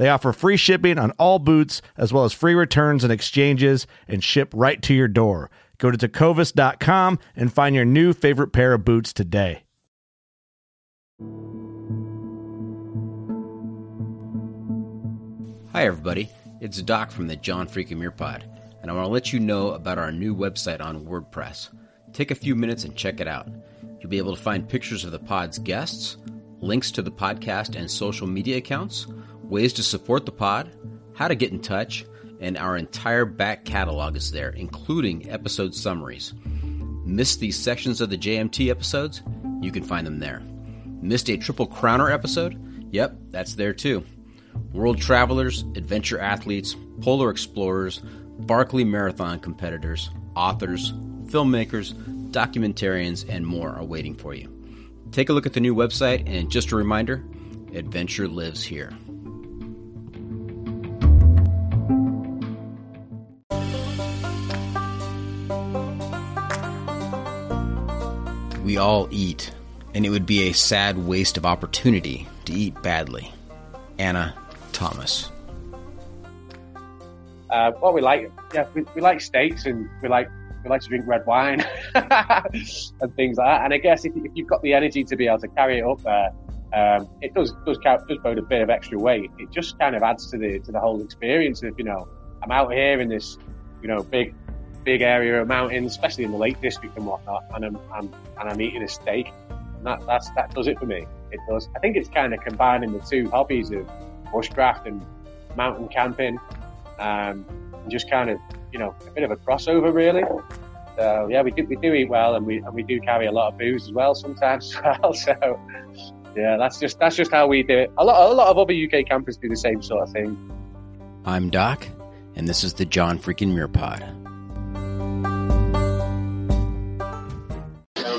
They offer free shipping on all boots, as well as free returns and exchanges, and ship right to your door. Go to tecovas.com and find your new favorite pair of boots today. Hi, everybody. It's Doc from the John Freakin' Muir Pod, and I want to let you know about our new website on WordPress. Take a few minutes and check it out. You'll be able to find pictures of the pod's guests, links to the podcast and social media accounts, ways to support the pod, how to get in touch, and our entire back catalog is there, including episode summaries. Missed these sections of the JMT episodes? You can find them there. Missed a Triple Crowner episode? Yep, that's there too. World travelers, adventure athletes, polar explorers, Barkley Marathon competitors, authors, filmmakers, documentarians, and more are waiting for you. Take a look at the new website, and just a reminder adventure lives here. We all eat, and it would be a sad waste of opportunity to eat badly. Anna Thomas. Uh, well, we like yeah, we, we like steaks and we like we like to drink red wine and things like that. And I guess if, if, you've got the energy to be able to carry it up there, um, it does does count, does bode a bit of extra weight. It just kind of adds to the to the whole experience of you know I'm out here in this you know big big area of mountains, especially in the Lake District and whatnot, and I'm, I'm and I'm eating a steak. And that that's that does it for me. It does. I think it's kind of combining the two hobbies of bushcraft and mountain camping, um, and just kind of you know a bit of a crossover really. So yeah, we do we do eat well, and we and we do carry a lot of booze as well sometimes as well. So yeah, that's just that's just how we do it. A lot a lot of other UK campers do the same sort of thing. I'm Doc, and this is the John Freaking Muir Pod.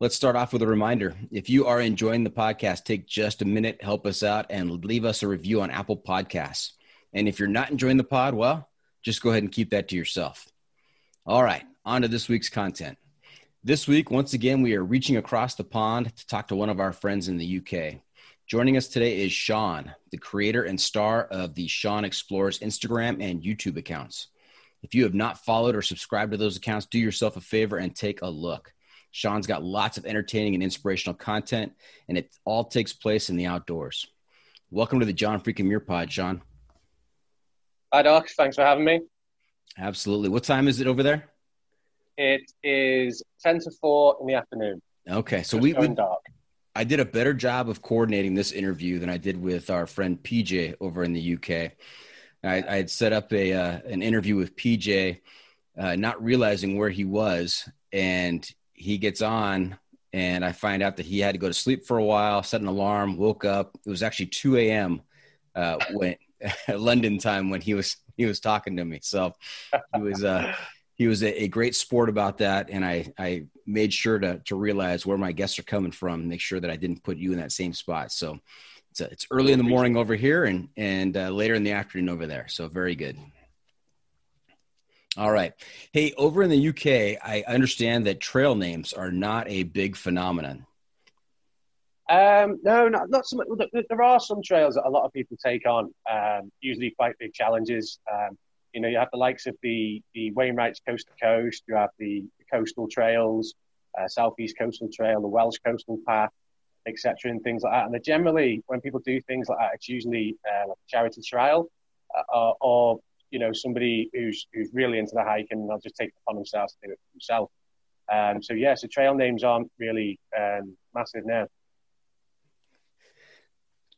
Let's start off with a reminder. If you are enjoying the podcast, take just a minute, help us out, and leave us a review on Apple Podcasts. And if you're not enjoying the pod, well, just go ahead and keep that to yourself. All right, on to this week's content. This week, once again, we are reaching across the pond to talk to one of our friends in the UK. Joining us today is Shaun, the creator and star of the Shaun Explores Instagram and YouTube accounts. If you have not followed or subscribed to those accounts, do yourself a favor and take a look. Shaun's got lots of entertaining and inspirational content, and it all takes place in the outdoors. Welcome to the John Freaking Muir Pod, Shaun. Hi, Doc. Thanks for having me. Absolutely. What time is it over there? It is 10 to 4 in the afternoon. Okay. So Just we, we dark. I did a better job of coordinating this interview than I did with our friend PJ over in the UK. I, I had set up a uh, an interview with PJ, uh, not realizing where he was, and he gets on, and I find out that he had to go to sleep for a while, set an alarm, woke up. It was actually 2 a.m. Uh, when London time when he was he was talking to me. So he was uh, he was a, a, great sport about that, and I I made sure to to realize where my guests are coming from, make sure that I didn't put you in that same spot. So it's, it's early in the morning over here, and and uh, later in the afternoon over there. So very good. All right. Hey, over in the UK, I understand that trail names are not a big phenomenon. Um, no, not, not so much. There are some trails that a lot of people take on, um, usually quite big challenges. Um, you know, you have the likes of the, the Wainwright's Coast to Coast, you have the, the coastal trails, uh, Southeast Coastal Trail, the Welsh Coastal Path, etc., and things like that. And generally, when people do things like that, it's usually uh, like a charity trial uh, or, or, you know, somebody who's who's really into the hike and they'll just take it upon themselves to do it for themselves. Um, so, yeah, so trail names aren't really um, massive now.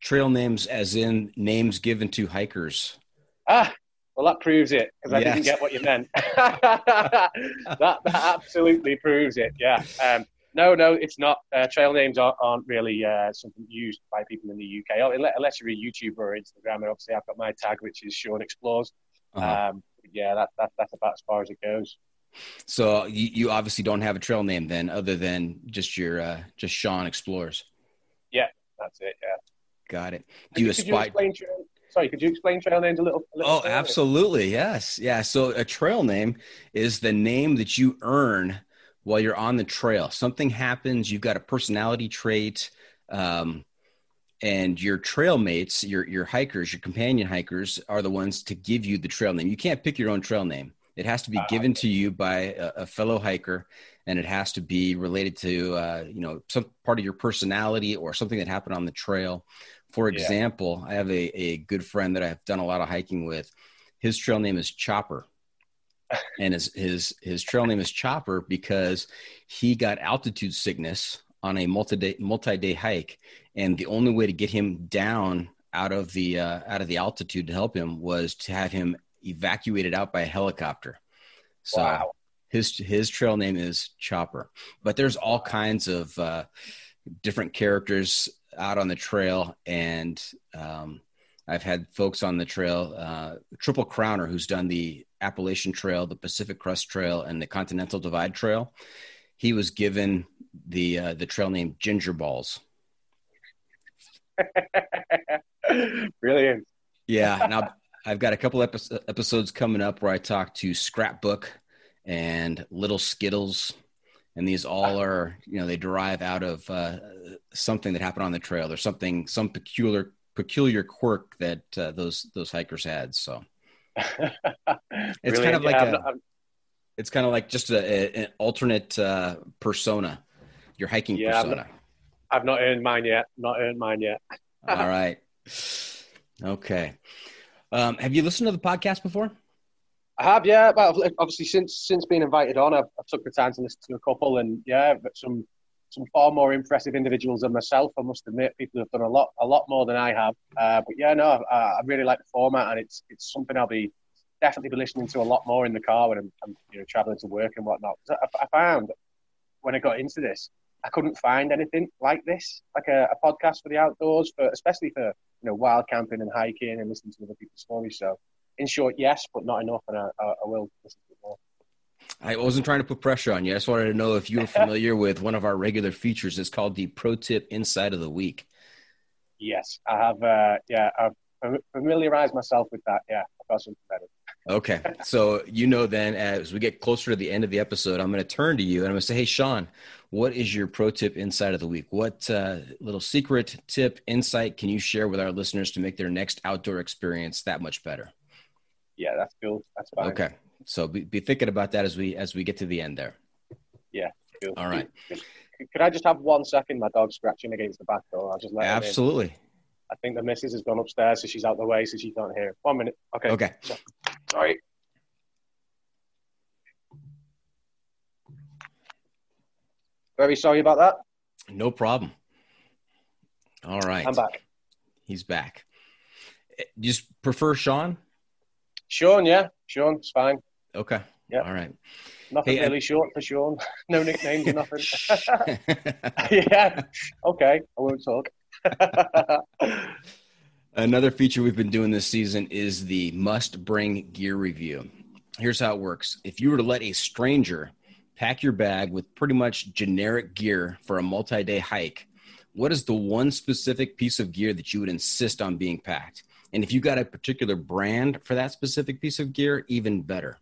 Trail names, as in names given to hikers. Ah, well, that proves it because I yes. didn't get what you meant. that, that absolutely proves it. Yeah. Um, no, no, it's not. Uh, trail names aren't, aren't really uh, something used by people in the UK, unless you're a YouTuber or Instagrammer. Obviously, I've got my tag, which is Shaun Explores. Uh-huh. Um, yeah, that, that, that's about as far as it goes. So you, you obviously don't have a trail name then, other than just your uh, just Shaun Explores. Yeah, that's it. Yeah. Got it. Do you aspire? sorry, could you explain trail names a little? A little oh, absolutely. Yes. Yeah. So a trail name is the name that you earn while you're on the trail. Something happens, you've got a personality trait, um, and your trail mates, your your hikers, your companion hikers, are the ones to give you the trail name. You can't pick your own trail name. It has to be uh, given to you by a, a, fellow hiker, and it has to be related to uh, you know some part of your personality or something that happened on the trail. For example, yeah. I have a, a good friend that I've done a lot of hiking with. His trail name is Chopper and his his his trail name is Chopper because he got altitude sickness on a multi day multi day hike, and the only way to get him down out of the uh, out of the altitude to help him was to have him evacuated out by a helicopter. So wow. his his trail name is Chopper, but there's all kinds of uh, different characters out on the trail, and um, I've had folks on the trail, uh, Triple Crowner, who's done the Appalachian Trail, the Pacific Crest Trail, and the Continental Divide Trail. He was given the uh, the trail name Ginger Balls. Brilliant. Yeah. Now I've got a couple epi- episodes coming up where I talk to Scrapbook and Little Skittles, and these all are you know they derive out of uh, something that happened on the trail. There's something some peculiar peculiar quirk that uh, those those hikers had. So it's kind of like yeah, a, I'm, it's kind of like just a, a, an alternate uh, persona, your hiking yeah, persona. Not, I've not earned mine yet. Not earned mine yet. All right. Okay. Um, have you listened to the podcast before? I have, yeah. But obviously, since since being invited on, I've, I've took the time to listen to a couple, and yeah, but some some far more impressive individuals than myself. I must admit, people have done a lot, a lot more than I have. Uh, but yeah, no, I, I, really like the format, and it's it's something I'll be definitely be listening to a lot more in the car when I'm, I'm you know traveling to work and whatnot. I, I, found when I got into this, I couldn't find anything like this, like a, a podcast for the outdoors, for especially for you know wild camping and hiking and listening to other people's stories. So, in short, yes, but not enough, and I, I will listen to more. I wasn't trying to put pressure on you. I just wanted to know if you were familiar with one of our regular features. It's called the Pro Tip Insight of the Week. Yes, I have. Uh, yeah, I've familiarized myself with that. Yeah, I've got something better. Okay, so you know, then as we get closer to the end of the episode, I'm going to turn to you and I'm going to say, "Hey, Shaun, what is your pro tip insight of the week? What uh, little secret tip insight can you share with our listeners to make their next outdoor experience that much better?" Yeah, that's cool. That's fine. Okay, So be, be thinking about that as we as we get to the end there. Yeah. Cool. All right. Could I just have one second? My dog's scratching against the back door. I'll just let. Absolutely. I think the missus has gone upstairs, so she's out the way, so she can't hear. One minute. Okay. Okay. Sorry. Very sorry about that. No problem. All right. I'm back. He's back. Eh, You just prefer Shaun? Shaun, yeah. Shaun's fine. Okay. Yeah. All right. Nothing Hey, I- really short for Shaun. no nicknames or nothing. yeah. Okay. I won't talk. Another feature we've been doing this season is the must bring gear review. Here's how it works if you were to let a stranger pack your bag with pretty much generic gear for a multi day hike, what is the one specific piece of gear that you would insist on being packed? And if you got a particular brand for that specific piece of gear, even better.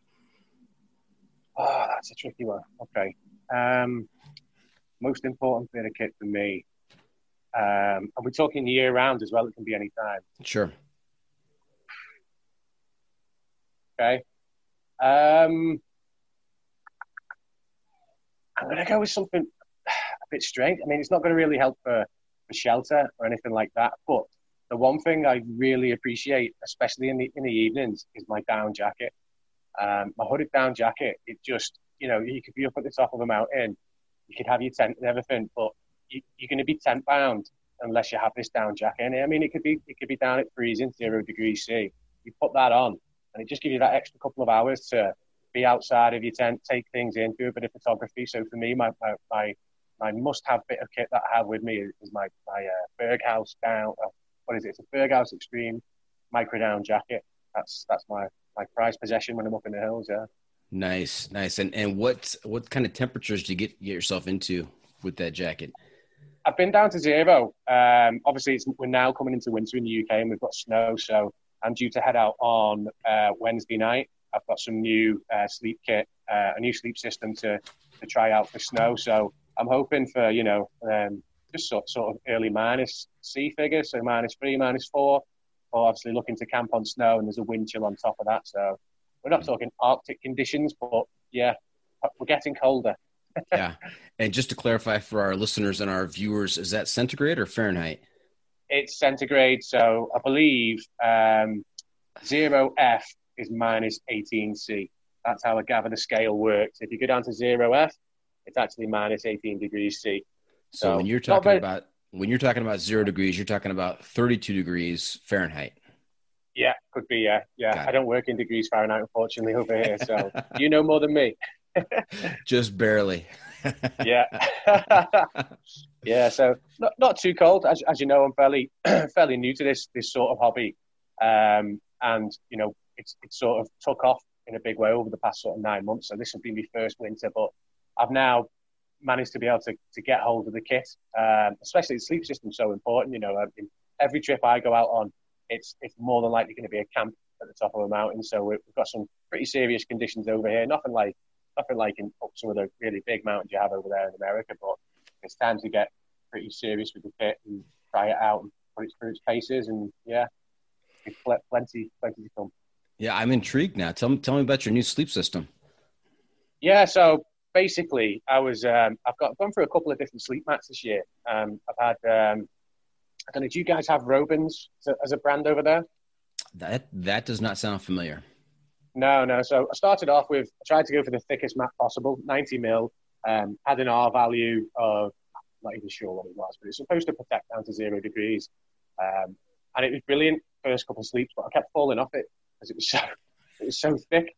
Oh, that's a tricky one. Okay. Um, most important bit of kit for me. Um, and we're talking year round as well. It can be any time. Sure. Okay. Um, I'm going to go with something a bit strange. I mean, it's not going to really help for, for shelter or anything like that. But the one thing I really appreciate, especially in the in the evenings, is my down jacket. Um, my hooded down jacket. It just, you know, you could be up at the top of a mountain, you could have your tent and everything, but you, you're going to be tent bound unless you have this down jacket. I mean, it could be it could be down at freezing, zero degrees C. You put that on, and it just gives you that extra couple of hours to be outside of your tent, take things in, do a bit of photography. So for me, my my my, my must-have bit of kit that I have with me is, is my my uh, Berghaus down. Uh, what is it? It's a Berghaus Extreme micro down jacket. That's that's my my prized possession when I'm up in the hills. Yeah. Nice, nice. And and what what kind of temperatures do you get get yourself into with that jacket? I've been down to zero. Um, obviously, it's, we're now coming into winter in the UK and we've got snow, so I'm due to head out on uh, Wednesday night. I've got some new uh, sleep kit, uh, a new sleep system to, to try out for snow. So I'm hoping for you know um, just sort, sort of early minus C figure, so minus three, minus four. Or obviously looking to camp on snow and there's a wind chill on top of that. So we're not talking Arctic conditions, but yeah, we're getting colder. yeah. And just to clarify for our listeners and our viewers, is that centigrade or Fahrenheit? It's centigrade, so I believe um, zero F is minus 18 C. That's how gather the scale works. If you go down to zero F, it's actually minus 18 degrees C. So So, when you're talking very- about when you're talking about zero degrees, you're talking about 32 degrees Fahrenheit. Yeah, could be. Yeah, yeah. Got I it. don't work in degrees Fahrenheit, unfortunately, over here. So you know more than me. Just barely. Yeah, yeah. So not not too cold, as, as you know. I'm fairly fairly new to this this sort of hobby, um, and you know it's it's sort of took off in a big way over the past sort of nine months. So this will be my first winter, but I've now managed to be able to, to get hold of the kit, um, especially the sleep system's so important. You know, I every trip I go out on, it's it's more than likely going to be a camp at the top of a mountain. So we- we've got some pretty serious conditions over here. Nothing like nothing like in up some of the really big mountains you have over there in America, but it's time to get pretty serious with the kit and try it out and put it through its paces. And yeah, plenty plenty to come. Yeah, I'm intrigued now. Tell me tell me about your new sleep system. Yeah, so basically, I was um, I've got gone through a couple of different sleep mats this year. Um, I've had um, I don't know. Do you guys have Robens as a, as a brand over there? That that does not sound familiar. No, no. So I started off with I tried to go for the thickest mat possible, 90 mil. Um, had an R value of I'm not even sure what it was, but it's supposed to protect down to zero degrees. Um, and it was brilliant first couple of sleeps, but I kept falling off it because it was so it was so thick.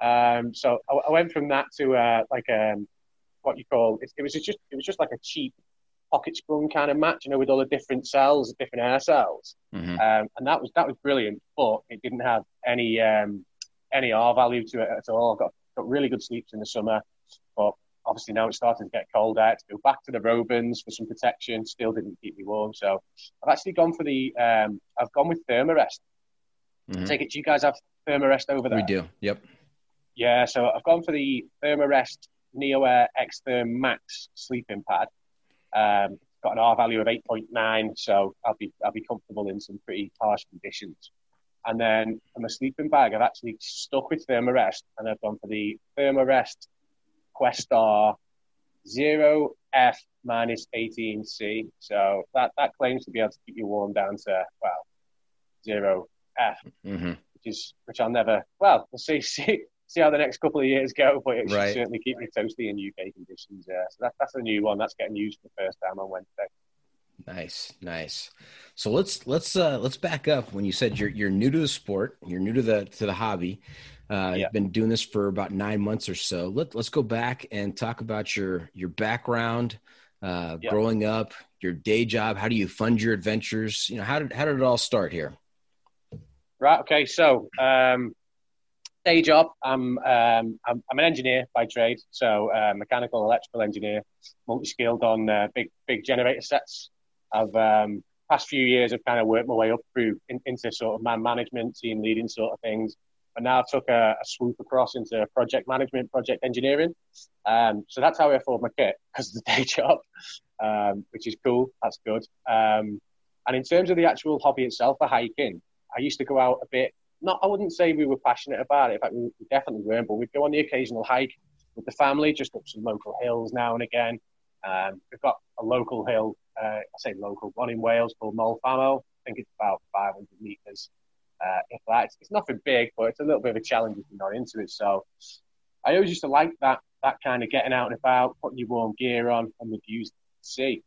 Um, so I, I went from that to uh, like um, what you call it, it was just it was just like a cheap pocket sprung kind of match, you know, with all the different cells, different air cells. Mhm. Um, and that was that was brilliant, but it didn't have any um, any R value to it at all. Got got really good sleeps in the summer, but obviously now it's starting to get cold out. To go back to the Robens for some protection still didn't keep me warm. So I've actually gone for the um, I've gone with Thermarest. Mhm. Take it. Do you guys have Thermarest over there? We do. Yep. Yeah, so I've gone for the Thermarest NeoAir X Therm Max sleeping pad. Um, got an R value of 8.9, so I'll be I'll be comfortable in some pretty harsh conditions. And then for my sleeping bag, I've actually stuck with Thermarest and I've gone for the Thermarest Questar 0F minus 18C. So that, that claims to be able to keep you warm down to, well, 0F, mm-hmm. which is, which I'll never, well, we'll see, see, see how the next couple of years go, but it should right. certainly keep me toasty in UK conditions. Yeah. So that, that's a new one. That's getting used for the first time on Wednesday. Nice, nice. So let's let's uh let's back up when you said you're you're new to the sport, you're new to the to the hobby. Uh, yeah. You've been doing this for about nine months or so. Let let's go back and talk about your your background, uh, yeah. growing up, your day job. How do you fund your adventures? You know, how did how did it all start here? Right. Okay. So um, day job. I'm, um, I'm, I'm an engineer by trade, so uh, mechanical electrical engineer, multi skilled on uh, big big generator sets. I've um, past few years I've kind of worked my way up through in, into sort of man management, team leading sort of things. But now I took a, a swoop across into project management, project engineering. Um, so that's how I afford my kit because of the day job, um, which is cool. That's good. Um, and in terms of the actual hobby itself for hiking, I used to go out a bit. Not, I wouldn't say we were passionate about it. In fact, we definitely weren't. But we'd go on the occasional hike with the family, just up some local hills now and again. Um, we've got a local hill uh, I say local one in Wales called Moel Famau. I think it's about 500 metres. Uh, if that, it's, nothing big, but it's a little bit of a challenge if you're not into it. So I always used to like that that kind of getting out and about, putting your warm gear on, and the views to see.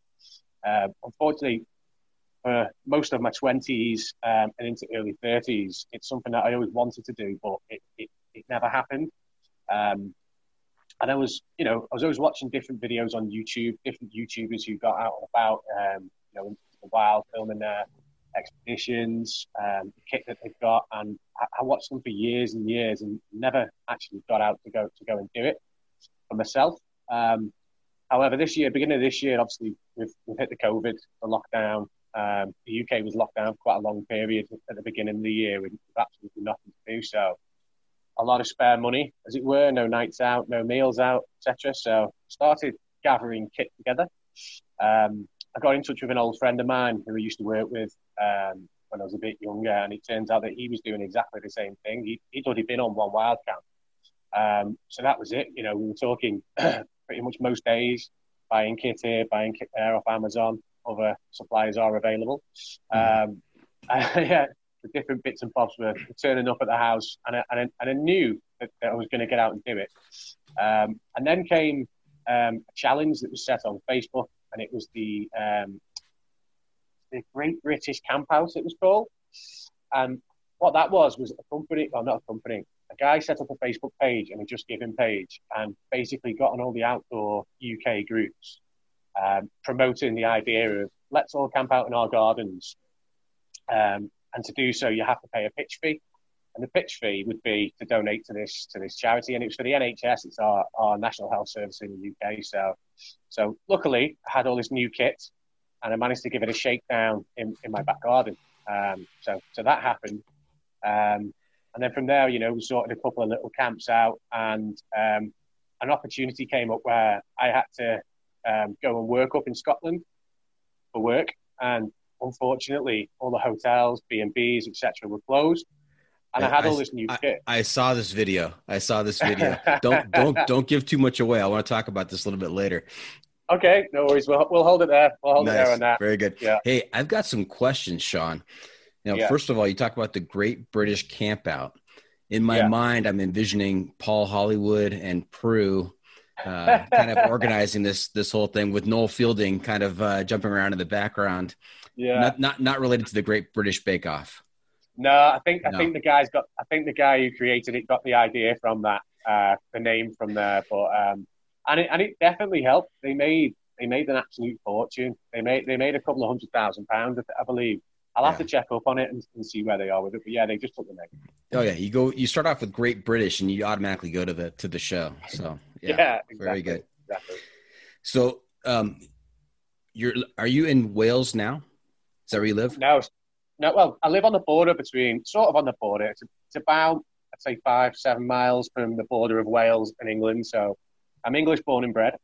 Uh, unfortunately, for most of my 20s um, and into early 30s, it's something that I always wanted to do, but it, it, it never happened. Um, and I was, you know, I was always watching different videos on YouTube, different YouTubers who got out and about, um, you know, the wild, filming their expeditions, um, the kit that they've got, and I, I, watched them for years and years, and never actually got out to go to go and do it for myself. Um, however, this year, beginning of this year, obviously we've, we've hit the COVID, the lockdown. Um, the UK was locked down for quite a long period at the beginning of the year with absolutely nothing to do. So a lot of spare money, as it were, no nights out, no meals out, etc. So started gathering kit together. Um, I got in touch with an old friend of mine who I used to work with um, when I was a bit younger, and it turns out that he was doing exactly the same thing. He, he'd already been on one wild camp. Um, so that was it. You know, we were talking pretty much most days, buying kit here, buying kit there off Amazon. Other suppliers are available. Mm. Um, yeah, the different bits and bobs were turning up at the house, and I, and I, and I knew that, that, I was going to get out and do it. Um, and then came um, a challenge that was set on Facebook, and it was the um, the Great British Campout. It was called, and what that was was a company, well, not a company. A guy set up a Facebook page and a Just Giving page, and basically got on all the outdoor UK groups, um, promoting the idea of let's all camp out in our gardens. Um, and to do so, you have to pay a pitch fee. And the pitch fee would be to donate to this to this charity, and it's for the NHS. It's our, our national health service in the UK. So, so luckily, I had all this new kit, and I managed to give it a shakedown in, in my back garden. Um, so, so that happened, um, and then from there, you know, we sorted a couple of little camps out, and um, an opportunity came up where I had to um, go and work up in Scotland for work, and unfortunately, all the hotels, B and B's, etc., were closed. And I, I had all this new I, kit. I saw this video. I saw this video. don't don't don't give too much away. I want to talk about this a little bit later. Okay, no worries. We'll we'll hold it there. We'll hold nice. it there on that. Very good. Yeah. Hey, I've got some questions, Shaun. Now, yeah. first of all, you talk about the Great British Campout. In my yeah. mind, I'm envisioning Paul Hollywood and Prue uh, kind of organizing this this whole thing with Noel Fielding kind of uh, jumping around in the background. Yeah, not, not not related to the Great British Bake Off. No, I think no. I think the guy's got. I think the guy who created it got the idea from that, uh, the name from there. But um, and it and it definitely helped. They made they made an absolute fortune. They made they made a couple of hundred thousand pounds, I believe. I'll have to check up on it and, and, see where they are with it. But yeah, they just took the name. Oh yeah, you go. You start off with Great British, and you automatically go to the to the show. So yeah, yeah exactly, very good. Exactly. So, um, you're are you in Wales now? Is that where you live? No, no. Well, I live on the border between, sort of on the border. It's, it's about, I'd say, five, seven miles from the border of Wales and England. So I'm English born and bred,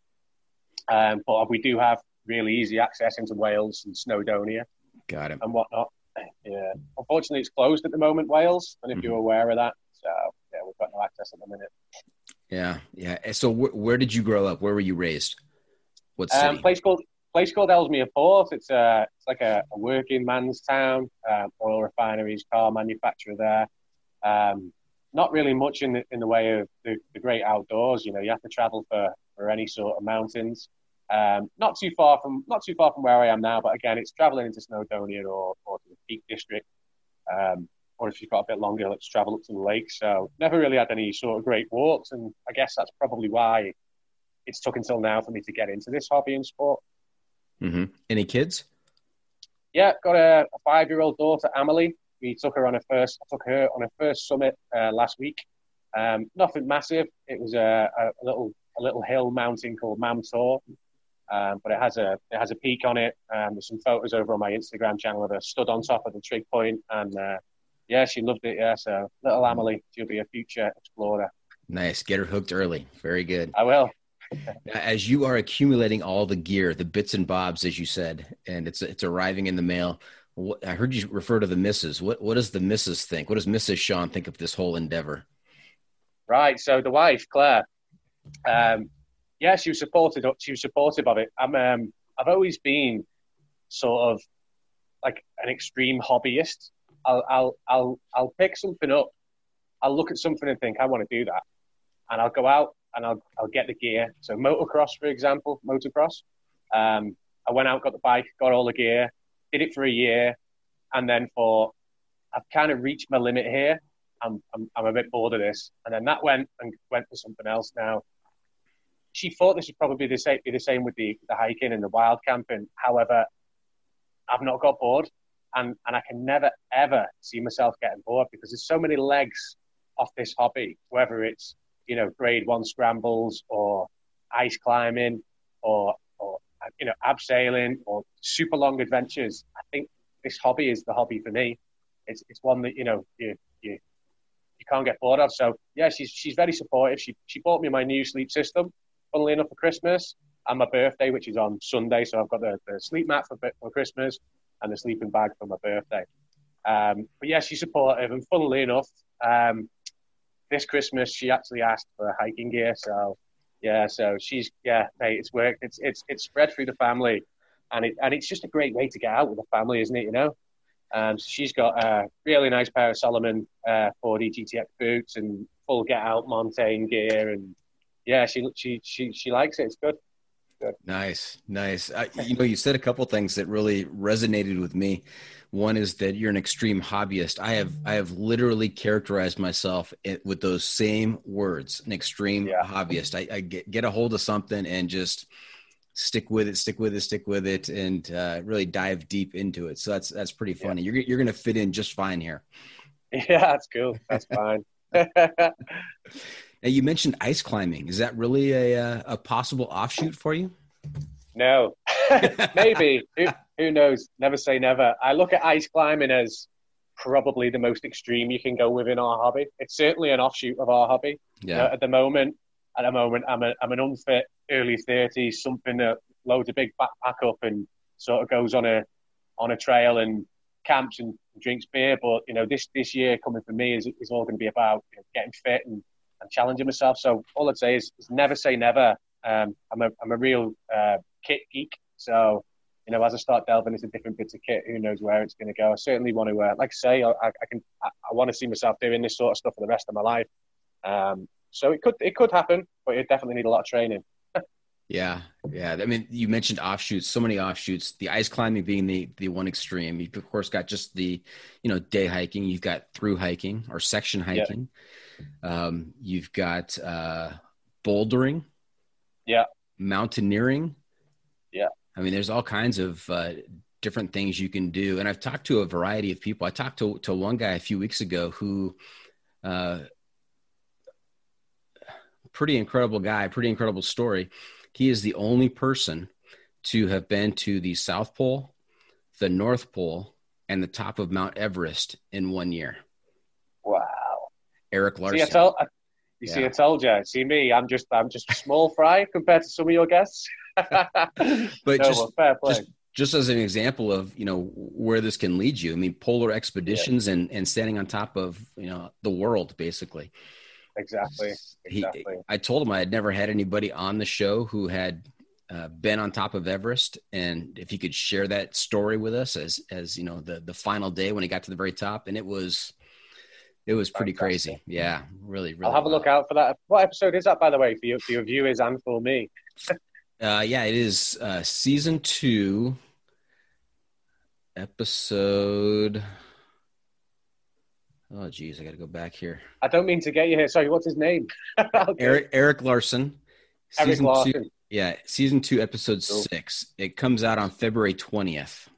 um, but we do have really easy access into Wales and Snowdonia. Got it. And whatnot. Yeah, unfortunately, it's closed at the moment, Wales. And if Mhm. you're aware of that, so yeah, we've got no access at the minute. Yeah, yeah. So wh- where did you grow up? Where were you raised? What city? Um, place called place called Ellesmere Port. It's a it's like a, a working man's town. Um, oil refineries, car manufacturer there. Um, not really much in the in the way of the, the great outdoors. You know, you have to travel for for any sort of mountains. Um, not too far from not too far from where I am now, but again, it's traveling into Snowdonia or, or to the Peak District. Um, or if you've got a bit longer, let's travel up to the lake. So never really had any sort of great walks, and I guess that's probably why it's took until now for me to get into this hobby and sport. hmm Any kids? Yeah, got a, a five-year-old daughter, Amelie. We took her on a first. I took her on a first summit uh, last week. Um, nothing massive. It was a, a, little a little hill mountain called Mam Tor, um, but it has a it has a peak on it. Um, there's some photos over on my Instagram channel of her stood on top of the trig point, and uh, yeah, she loved it. Yeah, so little Amelie, she'll be a future explorer. Nice. Get her hooked early. Very good. I will. As you are accumulating all the gear, the bits and bobs, as you said, and it's it's arriving in the mail. What, I heard you refer to the missus. What what does the missus think? What does Mrs. Shaun think of this whole endeavor? Right. So the wife, Claire, um, yeah, she was supported. She was supportive of it. I'm. Um, I've always been sort of like an extreme hobbyist. I'll, I'll, I'll, I'll pick something up. I'll look at something and think I want to do that, and I'll go out and I'll, I'll get the gear. So motocross, for example, motocross. Um, I went out, got the bike, got all the gear, did it for a year, and then for I've kind of reached my limit here. I'm, I'm, I'm a bit bored of this. And then that went and went for something else now. She thought this would probably be the same, be the same with the, the hiking and the wild camping. However, I've not got bored. And, and I can never, ever see myself getting bored because there's so many legs off this hobby, whether it's, you know, grade one scrambles or ice climbing or, or you know, abseiling or super long adventures. I think this hobby is the hobby for me. It's, it's one that, you know, you, you, you can't get bored of. So yeah, she's she's very supportive. She she bought me my new sleep system, funnily enough, for Christmas and my birthday, which is on Sunday. So I've got the, the sleep mat for for Christmas and the sleeping bag for my birthday. Um, but yeah, she's supportive, and funnily enough, um, this Christmas she actually asked for hiking gear. So yeah, so she's yeah, mate, it's worked. It's it's it's spread through the family, and it and it's just a great way to get out with the family, isn't it? You know. Um, so she's got a really nice pair of Salomon uh, 4D GTX boots and full get out Montane gear, and yeah, she she she she likes it. It's good. Good. Nice, nice. Uh, you know, you said a couple things that really resonated with me. One is that you're an extreme hobbyist. I have I have literally characterized myself with those same words, an extreme Yeah. hobbyist. I, I get get a hold of something and just stick with it, stick with it, stick with it, and uh, really dive deep into it. So that's that's pretty Yeah. funny. You're you're gonna fit in just fine here. Yeah, that's cool. That's fine. Now you mentioned ice climbing. Is that really a uh, a possible offshoot for you? no, maybe. Who, who knows? Never say never. I look at ice climbing as probably the most extreme you can go within our hobby. It's certainly an offshoot of our hobby. You know, Yeah, at the moment, at the moment, I'm a, I'm an unfit early thirties, something that loads a big backpack up and sort of goes on a on a trail and camps and drinks beer. But you know, this this year coming for me is is all going to be about you know, getting fit and, and challenging myself. So all I'd say is, is never say never. Um, I'm a I'm a real uh, kit geek, so. You know, as I start delving into different bits of kit, who knows where it's going to go. I certainly want to, uh, like I say, I, I can, I, I want to see myself doing this sort of stuff for the rest of my life. Um, so it could it could happen, but it definitely need a lot of training. Yeah, yeah. I mean, you mentioned offshoots. So many offshoots. The ice climbing being the the one extreme. You've of course got just the, you know, day hiking. You've got through hiking or section Yeah. hiking. Um, you've got uh, bouldering. Yeah. Mountaineering. Yeah. I mean, there's all kinds of uh, different things you can do, and I've talked to a variety of people. I talked to to one guy a few weeks ago who. Uh, pretty incredible guy, pretty incredible story. He is the only person to have been to the South Pole, the North Pole, and the top of Mount Everest in one year. Wow. Eric Larsen. See, I told, I, you see, Yeah. I told you. See me, I'm just I'm just a small fry compared to some of your guests. But no, just- well, just just as an example of you know where this can lead you. I mean, polar expeditions yeah. and and standing on top of you know the world basically. Exactly. Exactly. He, I told him I had never had anybody on the show who had uh, been on top of Everest, and if he could share that story with us as as you know the the final day when he got to the very top, and it was it was pretty Fantastic. crazy. Yeah, really, really. I'll have well. a look out for that. What episode is that, by the way, for your, for your viewers and for me? uh, yeah, it is uh, season two, episode. Oh, geez, I got to go back here. I don't mean to get you here. Sorry, what's his name? Eric Erik Larsen. Eric Larsen. Two, yeah, season two, episode cool. six. It comes out on February twentieth.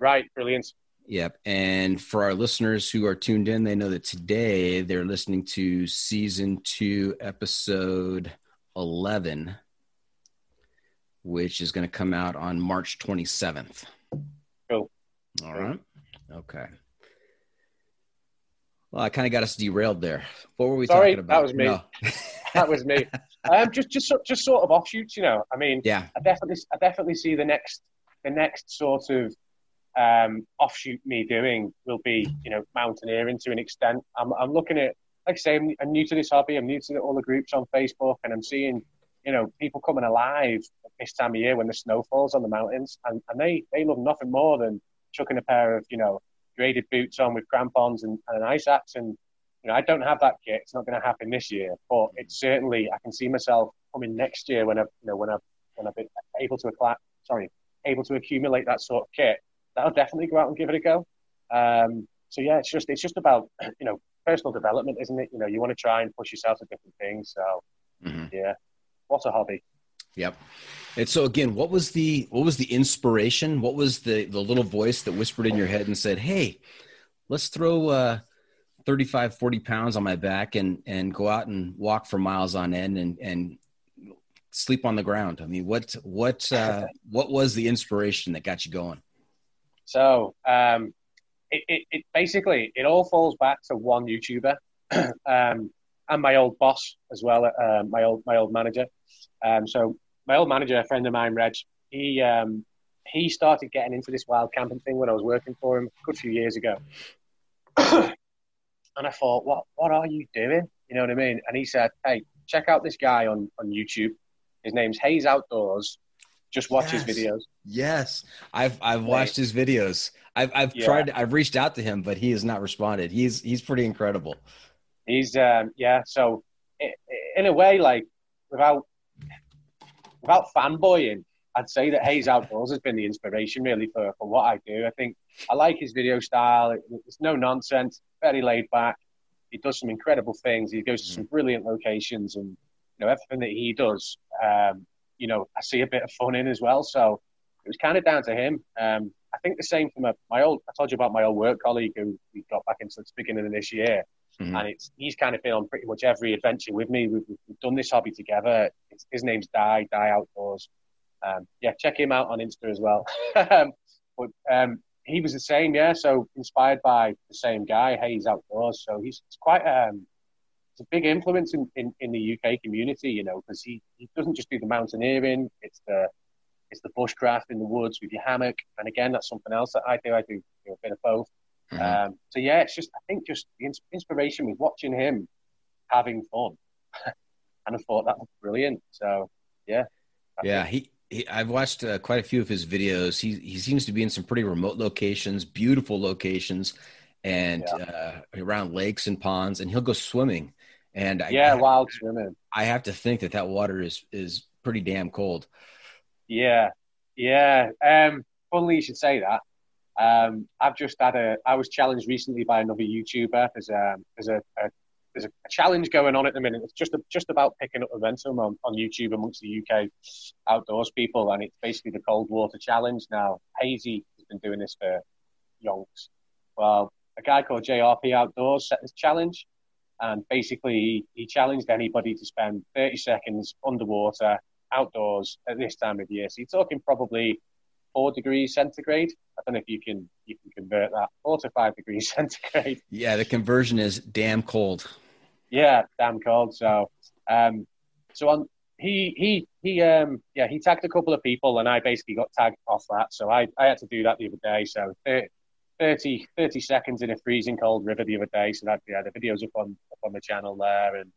Right, brilliant. Yep. And for our listeners who are tuned in, they know that today they're listening to season two, episode 11, which is going to come out on March 27th. Cool. All right. Okay. Well, I kind of got us derailed there. What were we Sorry, talking about? That was me. No. that was me. Um, just, just, just sort of offshoots, you know. I mean, yeah. I definitely, I definitely see the next, the next sort of um, offshoot me doing will be, you know, mountaineering to an extent. I'm, I'm looking at, like I say, I'm, I'm new to this hobby. I'm new to all the groups on Facebook, and I'm seeing, you know, people coming alive this time of year when the snow falls on the mountains, and, and they they love nothing more than chucking a pair of, you know, graded boots on with crampons and, and an ice axe. And you know, I don't have that kit. It's not going to happen this year, but it's certainly I can see myself coming next year when I've you know, when I've when I've been able to sorry, able to accumulate that sort of kit that'll definitely go out and give it a go. Um, so yeah, it's just it's just about you know personal development, isn't it? You know, you want to try and push yourself to different things. So mm-hmm. yeah, what a hobby. Yep. And so again, what was the what was the inspiration? What was the the little voice that whispered in your head and said, "Hey, let's throw uh, 35, 40 pounds on my back and and go out and walk for miles on end and and sleep on the ground." I mean, what what uh, what was the inspiration that got you going? So um, it, it, it, basically it all falls back to one YouTuber um, and my old boss as well, uh, my old my old manager. Um, so my old manager, a friend of mine, Reg, he um, he started getting into this wild camping thing when I was working for him a good few years ago. and I thought, what what are you doing? You know what I mean? And he said, hey, check out this guy on on YouTube. His name's Hayes Outdoors. Just watch yes. his videos. Yes, I've I've watched his videos. I've I've yeah. tried. I've reached out to him, but he has not responded. He's he's pretty incredible. He's um yeah. So in a way, like without without fanboying, I'd say that Hayes Outdoors has been the inspiration really for, for what I do. I think I like his video style. It's no nonsense, very laid back. He does some incredible things. He goes to some mm-hmm. brilliant locations, and you know everything that he does um, you know, I see a bit of fun in as well. So it was kind of down to him. Um, I think the same from my, my old. I told you about my old work colleague who we got back into the beginning of this year, mm-hmm. and it's he's kind of been on pretty much every adventure with me. We've, we've done this hobby together. It's, his name's Die Die Outdoors. Um, yeah, check him out on Insta as well. Um, but um, he was the same, yeah. So inspired by the same guy, Hayes Outdoors. So he's, quite um, a big influence in, in, in the UK community, you know, because he, he doesn't just do the mountaineering, it's the it's the bushcraft in the woods with your hammock. And again, that's something else that I do. I do, do a bit of both. Mm-hmm. Um, so yeah, it's just I think just the inspiration was watching him having fun, and I thought that was brilliant. So yeah, yeah, he, he. I've watched uh, quite a few of his videos. He he seems to be in some pretty remote locations, beautiful locations, and yeah. uh, around lakes and ponds, and he'll go swimming. And yeah, I, wild swimming. I have to think that that water is is pretty damn cold. Yeah, yeah. Um, funnily, you should say that. Um, I've just had a. I was challenged recently by another YouTuber. There's a there's a, a there's a challenge going on at the minute. It's just a, just about picking up momentum on, on YouTube amongst the UK outdoors people, and it's basically the cold water challenge. Now, Hazy has been doing this for yonks. Well, a guy called JRP Outdoors set this challenge, and basically he, he challenged anybody to spend 30 seconds underwater outdoors at this time of year. So you're talking probably four degrees centigrade. I don't know if you can you can convert that four to five degrees centigrade. Yeah, the conversion is damn cold. Yeah, damn cold. So, um, so on he he he um yeah he tagged a couple of people and I basically got tagged off that so I, I had to do that the other day so 30, 30 seconds in a freezing cold river the other day so that yeah the videos up on up on the channel there and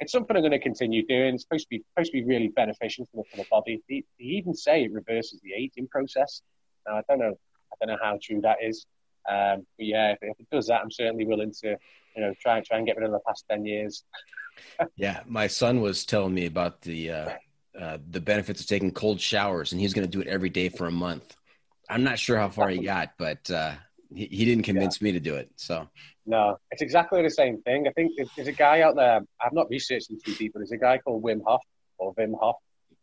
it's something I'm going to continue doing it's supposed to be supposed to be really beneficial for the, for the body he, he even say it reverses the aging process now I don't know I don't know how true that is um but yeah if, if it does that I'm certainly willing to you know try and try and get rid of the past 10 years yeah, my son was telling me about the uh, uh, the benefits of taking cold showers, and he's going to do it every day for a month. I'm not sure how far he got, but uh, he, he didn't convince yeah. me to do it. So no, it's exactly the same thing. I think there's a guy out there. I've not researched him too deep, but there's a guy called Wim Hof or Wim Hof.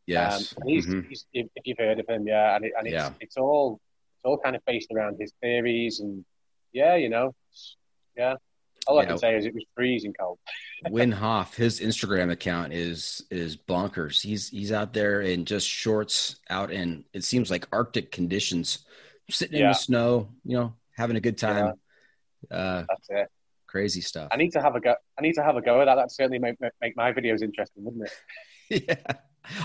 Yes, um, he's, mm-hmm. he's, if you've heard of him, yeah, and, it, and it's, yeah. it's all it's all kind of based around his theories and yeah, you know, yeah. All I can say is it was freezing cold. Wim Hof, his Instagram account is is bonkers. He's he's out there in just shorts, out in it seems like Arctic conditions, sitting yeah. in the snow, you know, having a good time. Uh, That's it. Crazy stuff. I need to have a go. I need to have a go at that. That certainly make make my videos interesting, wouldn't it? yeah.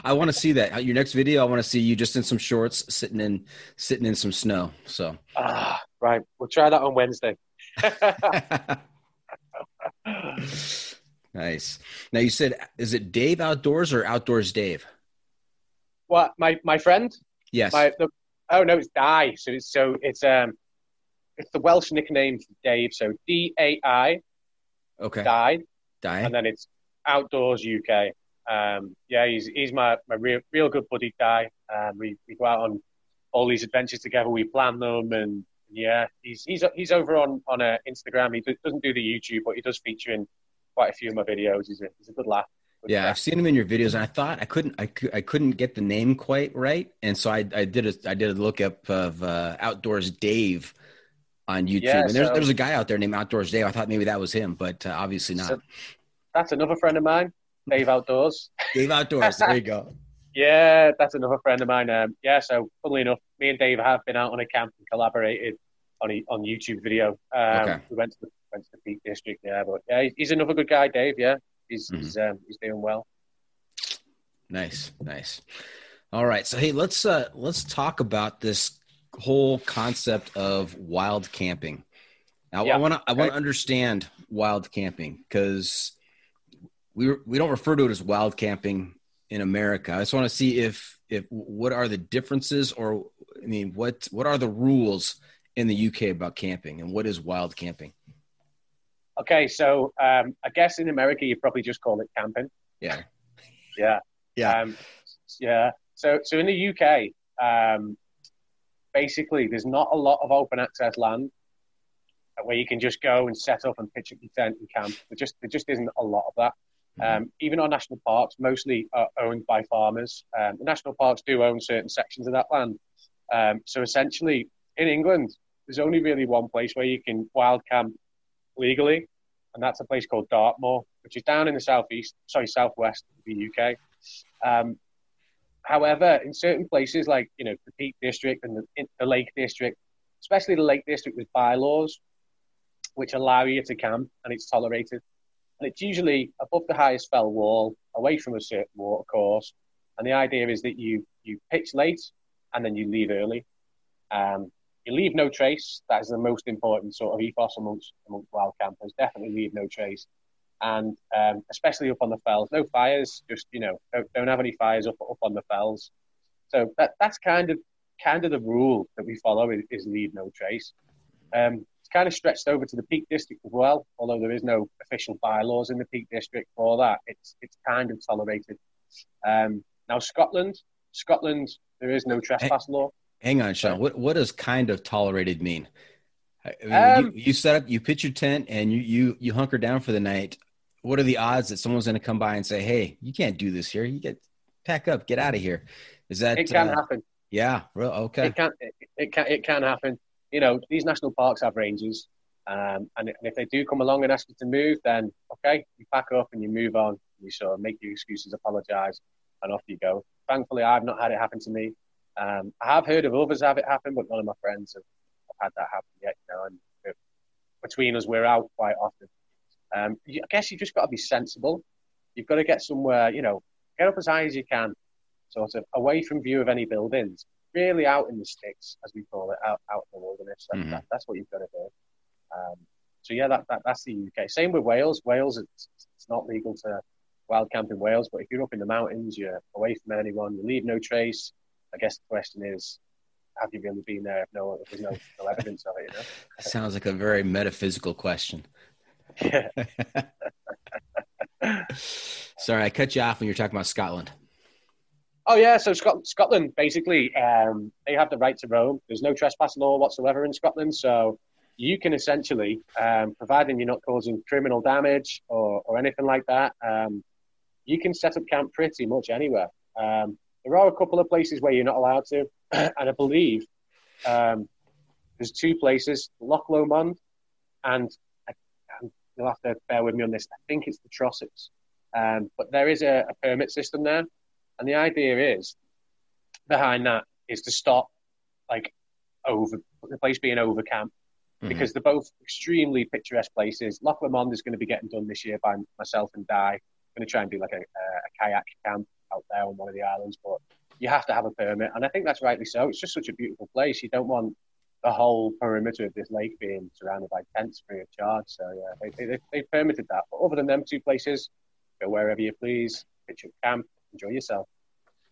I want to see that. Your next video, I want to see you just in some shorts, sitting in sitting in some snow. So, ah, right. We'll try that on Wednesday. nice. Now you said, is it Dave Outdoors or Outdoors Dave? What my my friend? Yes. My, the, oh no, it's Dai. So it's so it's um it's the Welsh nickname for Dave. So D A I. Okay. Dai. Dai. And then it's Outdoors UK. Um, yeah, he's he's my, my real real good buddy Dai. Um, we we go out on all these adventures together. We plan them, and yeah, he's he's he's over on on uh, Instagram. He doesn't do the YouTube, but he does feature in quite a few of my videos. He's a he's a good laugh. Good yeah, I've seen him in your videos, and I thought I couldn't I, I couldn't get the name quite right, and so I I did a I did a look up of uh, Outdoors Dave on YouTube, yeah, and there's so, there's a guy out there named Outdoors Dave. I thought maybe that was him, but uh, obviously not. So that's another friend of mine, Dave Outdoors. Dave Outdoors. there you go. Yeah, that's another friend of mine. Um, yeah, so funnily enough, me and Dave have been out on a camp and collaborated on a, on YouTube video. Um, okay. We went to the went to the Peak District, yeah. But yeah, he's another good guy, Dave. Yeah, he's mm-hmm. he's um, he's doing well. Nice, nice. All right, so hey, let's uh let's talk about this whole concept of wild camping. Now, yeah. I want to I want to understand wild camping because we we don't refer to it as wild camping in America. I just want to see if if what are the differences or I mean what what are the rules in the UK about camping and what is wild camping? Okay, so um, I guess in America you probably just call it camping. Yeah. Yeah. Yeah. Um, yeah. So so in the UK, um, basically there's not a lot of open access land where you can just go and set up and pitch up your tent and camp. There just there just isn't a lot of that. Mm-hmm. Um, even our national parks, mostly are owned by farmers. Um, the national parks do own certain sections of that land. Um, so essentially, in England, there's only really one place where you can wild camp legally, and that's a place called Dartmoor, which is down in the southeast, sorry, southwest of the UK. However, in certain places like you know the Peak District and the, the Lake District, especially the Lake District, with bylaws which allow you to camp, and it's tolerated. And it's usually above the highest fell wall, away from a certain water course. And the idea is that you you pitch late and then you leave early. Um, you leave no trace. That is the most important sort of ethos amongst amongst wild campers. Definitely leave no trace, and um, especially up on the fells, no fires. Just you know, don't, don't have any fires up up on the fells. So that that's kind of kind of the rule that we follow is, is leave no trace. Um, it's kind of stretched over to the Peak District as well, although there is no official bylaws in the Peak District for that. It's it's kind of tolerated. Um, now Scotland, Scotland, there is no trespass law. Hang on, Shaun. What what does kind of tolerated mean? I mean, um, you, you, set up, you pitch your tent, and you you you hunker down for the night. What are the odds that someone's going to come by and say, "Hey, you can't do this here. You get pack up, get out of here"? Is that it? Can uh, happen. Yeah. Real, okay. It can. It, it, can. It can happen. You know, these national parks have ranges, um, and, and if they do come along and ask you to move, then okay, you pack up and you move on. You sort of make your excuses, apologise, and off you go. Thankfully, I've not had it happen to me. Um, I have heard of others have it happen, but none of my friends have, have had that happen yet. You know, and between us, we're out quite often. Um, I guess you just got to be sensible. You've got to get somewhere, you know, get up as high as you can, sort of away from view of any buildings, really out in the sticks, as we call it, out, out in the wilderness. That, Mhm. that, that's what you've got to do. Um, so yeah, that, that that's the UK. Same with Wales. Wales, it's, it's not legal to wild camp in Wales, but if you're up in the mountains, you're away from anyone, you leave no trace. I guess the question is, have you really been there if no if there's no, no evidence of it? You know. That sounds like a very metaphysical question. Sorry, I cut you off when you were talking about Scotland. Oh yeah, so Scot- Scotland basically um, they have the right to roam. There's no trespass law whatsoever in Scotland, so you can essentially, um, providing you're not causing criminal damage or, or anything like that, um, you can set up camp pretty much anywhere. Um, there are a couple of places where you're not allowed to, and I believe um, there's two places, Loch Lomond, and you'll have to bear with me on this. I think it's the Trossachs, um, but there is a, a permit system there. And the idea is behind that is to stop like over the place being over camp Mhm. because they're both extremely picturesque places. Loch Lomond is going to be getting done this year by myself and Dai. I'm going to try and do like a, a, a kayak camp out there on one of the islands, but you have to have a permit, and I think that's rightly so. It's just such a beautiful place. You don't want the whole perimeter of this lake being surrounded by tents free of charge. So yeah, they, they, they permitted that. But other than them two places, go wherever you please, pitch your camp, enjoy yourself.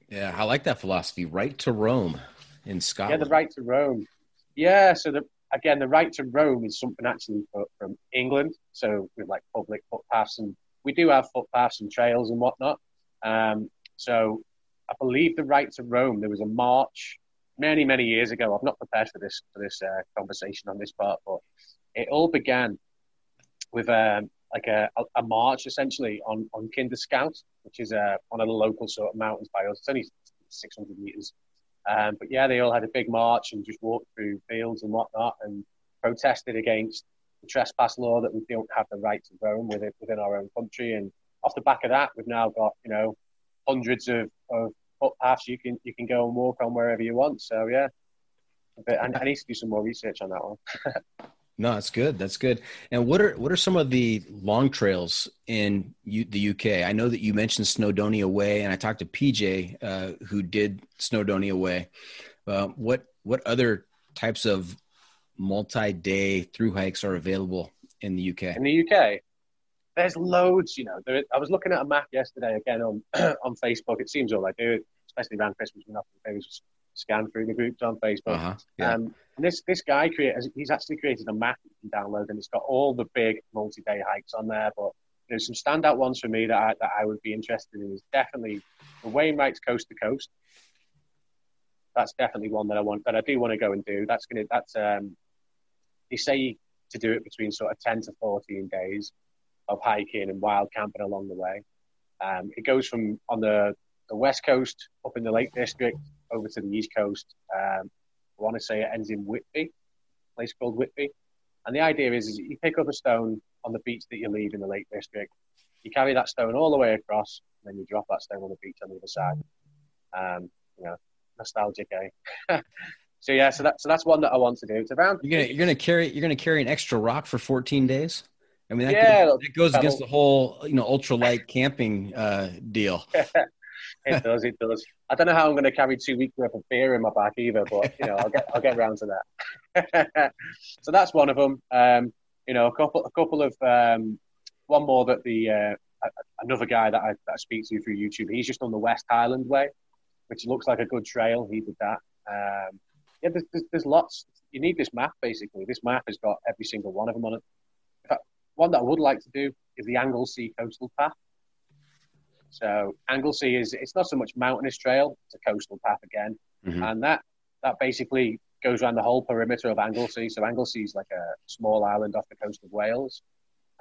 Yeah, I like that philosophy. Right to roam in Scotland. Yeah, the right to roam. Yeah, so the again, the right to roam is something actually for, from England. So with like public footpaths, and we do have footpaths and trails and whatnot. Um, so I believe the right to roam. There was a march many, many years ago. I'm not prepared for this for this uh, conversation on this part, but it all began with um, like a, a, march essentially on on Kinder Scout, which is uh, one of the local sort of mountains by us. It's only 600 meters. Um, but yeah, they all had a big march and just walked through fields and whatnot and protested against the trespass law that we don't have the right to roam within, within our own country. And off the back of that, we've now got you know hundreds of, of footpaths you can you can go and walk on wherever you want. So yeah, but I, I need to do some more research on that one. No, that's good. That's good. And what are what are some of the long trails in U- the UK? I know that you mentioned Snowdonia Way, and I talked to PJ uh, who did Snowdonia Way. Uh, what what other types of multi-day through hikes are available in the UK? in the UK, there's loads. You know, there, I was looking at a map yesterday again on on Facebook. It seems all I do, especially around Christmas, when I just scan through the groups on Facebook. Uh-huh. Yeah. Um, and this this guy created, he's actually created a map you can download, and it's got all the big multi-day hikes on there. But there's some standout ones for me that I, that I would be interested in. Is definitely the Wainwright's Coast to Coast. That's definitely one that I want that I do want to go and do. That's gonna that's um, they say to do it between sort of ten to fourteen days of hiking and wild camping along the way. Um, it goes from on the the west coast up in the Lake District over to the east coast. Um, I want to say it ends in Whitby, a place called Whitby. And the idea is, is you pick up a stone on the beach that you leave in the Lake District. You carry that stone all the way across, and then you drop that stone on the beach on the other side. Um, you know, nostalgic, eh? so yeah, so that so that's one that I want to do. It's around You're gonna you're gonna carry you're gonna carry an extra rock for 14 days. I mean, that Yeah, goes, that goes against the whole you know ultralight camping uh, deal. It does, it does. I don't know how I'm going to carry two weeks worth of beer in my back either, but you know, I'll get I'll get around to that. so that's one of them. Um, you know, a couple a couple of um, one more that the uh, another guy that I, that I speak to through YouTube. He's just on the West Highland Way, which looks like a good trail. He did that. Um, yeah, there's, there's, there's lots. You need this map basically. This map has got every single one of them on it. One that I would like to do is the Anglesey Coastal Path. So Anglesey is it's not so much mountainous trail; it's a coastal path again, Mhm. and that that basically goes around the whole perimeter of Anglesey. So Anglesey is like a small island off the coast of Wales.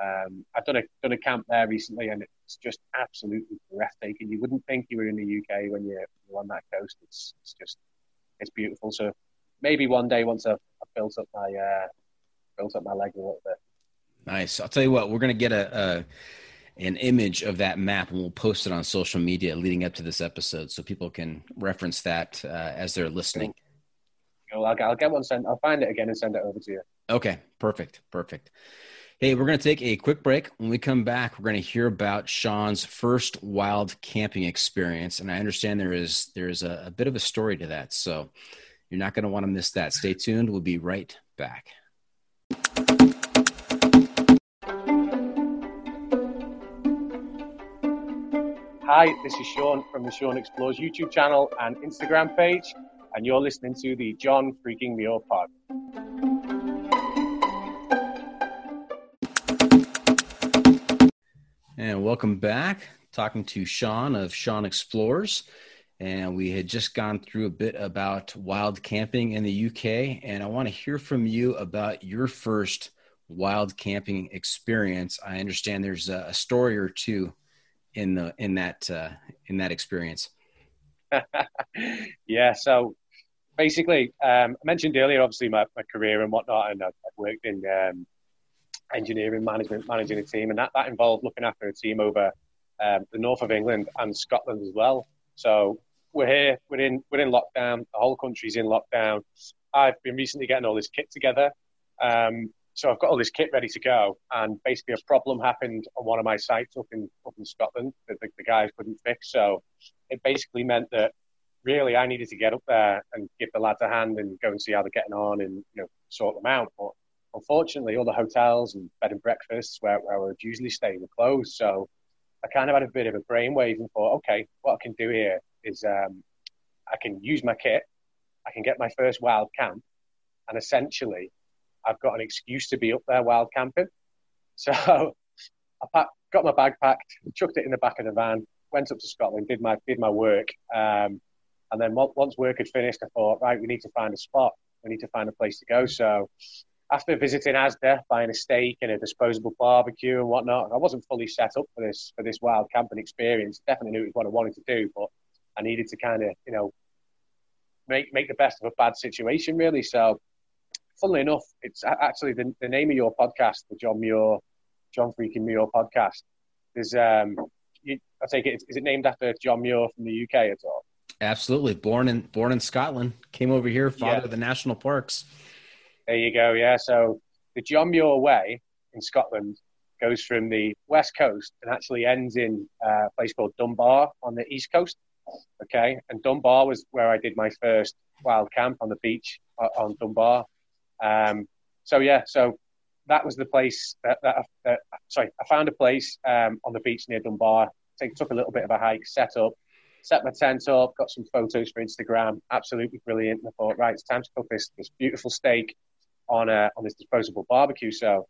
Um, I've done a done a camp there recently, and it's just absolutely breathtaking. You wouldn't think you were in the UK when you're, you're on that coast. It's it's just it's beautiful. So maybe one day once I've, I've built up my uh, built up my leg a little bit. Nice. I'll tell you what, we're gonna get a, a an image of that map and we'll post it on social media leading up to this episode, so people can reference that uh, as they're listening. Cool. I'll, get- I'll get one sent. I'll find it again and send it over to you. Okay, perfect, perfect. Hey, we're going to take a quick break. When we come back, we're going to hear about Shaun's first wild camping experience, and I understand there is there is a, a bit of a story to that. So you're not going to want to miss that. Stay tuned. We'll be right back. Hi, this is Shaun from the Shaun Explores YouTube channel and Instagram page, and you're listening to the John Freakin' Muir Pod. And welcome back. Talking to Shaun of Shaun Explores. And we had just gone through a bit about wild camping in the UK. And I want to hear from you about your first wild camping experience. I understand there's a, story or two in the in that uh, in that experience. yeah. So basically, um, I mentioned earlier, obviously my, my career and whatnot, and I've, worked in um, engineering management, managing a team, and that, that involved looking after a team over um, the north of England and Scotland as well. So we're here, we're in, we're in lockdown. The whole country's in lockdown. I've been recently getting all this kit together. Um, so I've got all this kit ready to go, and basically a problem happened on one of my sites up in up in Scotland that the, the guys couldn't fix. So it basically meant that really I needed to get up there and give the lads a hand and go and see how they're getting on and you know sort them out. But unfortunately, all the hotels and bed and breakfasts where, where I would usually stay were closed. So I kind of had a bit of a brainwave and thought, okay, what I can do here is um, I can use my kit, I can get my first wild camp, and essentially I've got an excuse to be up there wild camping. So I packed, got my bag packed, chucked it in the back of the van, went up to Scotland, did my did my work, um, and then once work had finished, I thought, right, we need to find a spot, we need to find a place to go. So after visiting Asda, buying a steak and a disposable barbecue and whatnot, I wasn't fully set up for this for this wild camping experience. Definitely knew it was what I wanted to do, but I needed to kind of you know make make the best of a bad situation, really. So, funnily enough, it's actually the, the name of your podcast, the John Muir, John Freakin' Muir podcast. Is um, you, I take it is it named after John Muir from the UK at all? Absolutely, born in born in Scotland, came over here, father yeah. of the national parks. There you go. Yeah. So the John Muir Way in Scotland goes from the west coast and actually ends in a place called Dunbar on the east coast. Okay. And Dunbar was where I did my first wild camp on the beach uh, on Dunbar. Um, so yeah, so that was the place that, that, that sorry, I found a place um, on the beach near Dunbar. Take, took a little bit of a hike, set up, set my tent up, got some photos for Instagram. Absolutely brilliant. And I thought, right, it's time to cook this this beautiful steak on a, on this disposable barbecue. So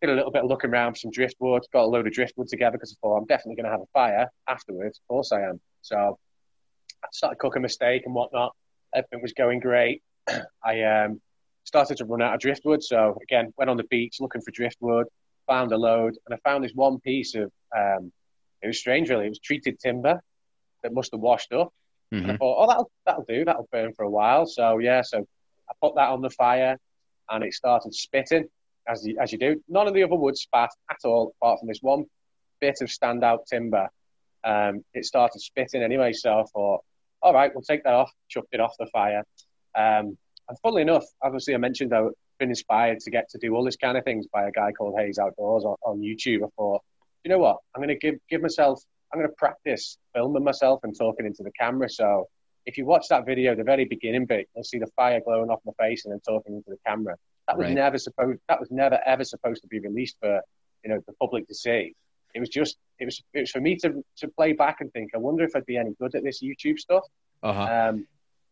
did a little bit of looking around for some driftwood, got a load of driftwood together because I thought I'm definitely going to have a fire afterwards. Of course I am. So I started cooking my steak and whatnot. Everything was going great. I um, started to run out of driftwood. So again, went on the beach looking for driftwood, found a load, and I found this one piece of, um, it was strange really, it was treated timber that must have washed up. Mm-hmm. And I mm-hmm. thought, oh, that'll, that'll do, that'll burn for a while. So yeah, so I put that on the fire, and it started spitting as you, as you do. None of the other wood spat at all, apart from this one bit of standout timber. Um, it started spitting anyway, so I thought, all right, we'll take that off. Chucked it off the fire. Um, and funnily enough, obviously, I mentioned I've been inspired to get to do all this kind of things by a guy called Hayes Outdoors on, on YouTube. I thought, you know what? I'm going to give give myself. I'm going to practice filming myself and talking into the camera. So if you watch that video, the very beginning bit, you'll see the fire glowing off my face and then talking into the camera. That was right. never supposed. That was never ever supposed to be released for you know the public to see. It was just it was it was for me to to play back and think. I wonder if I'd be any good at this YouTube stuff. Uh-huh. Um,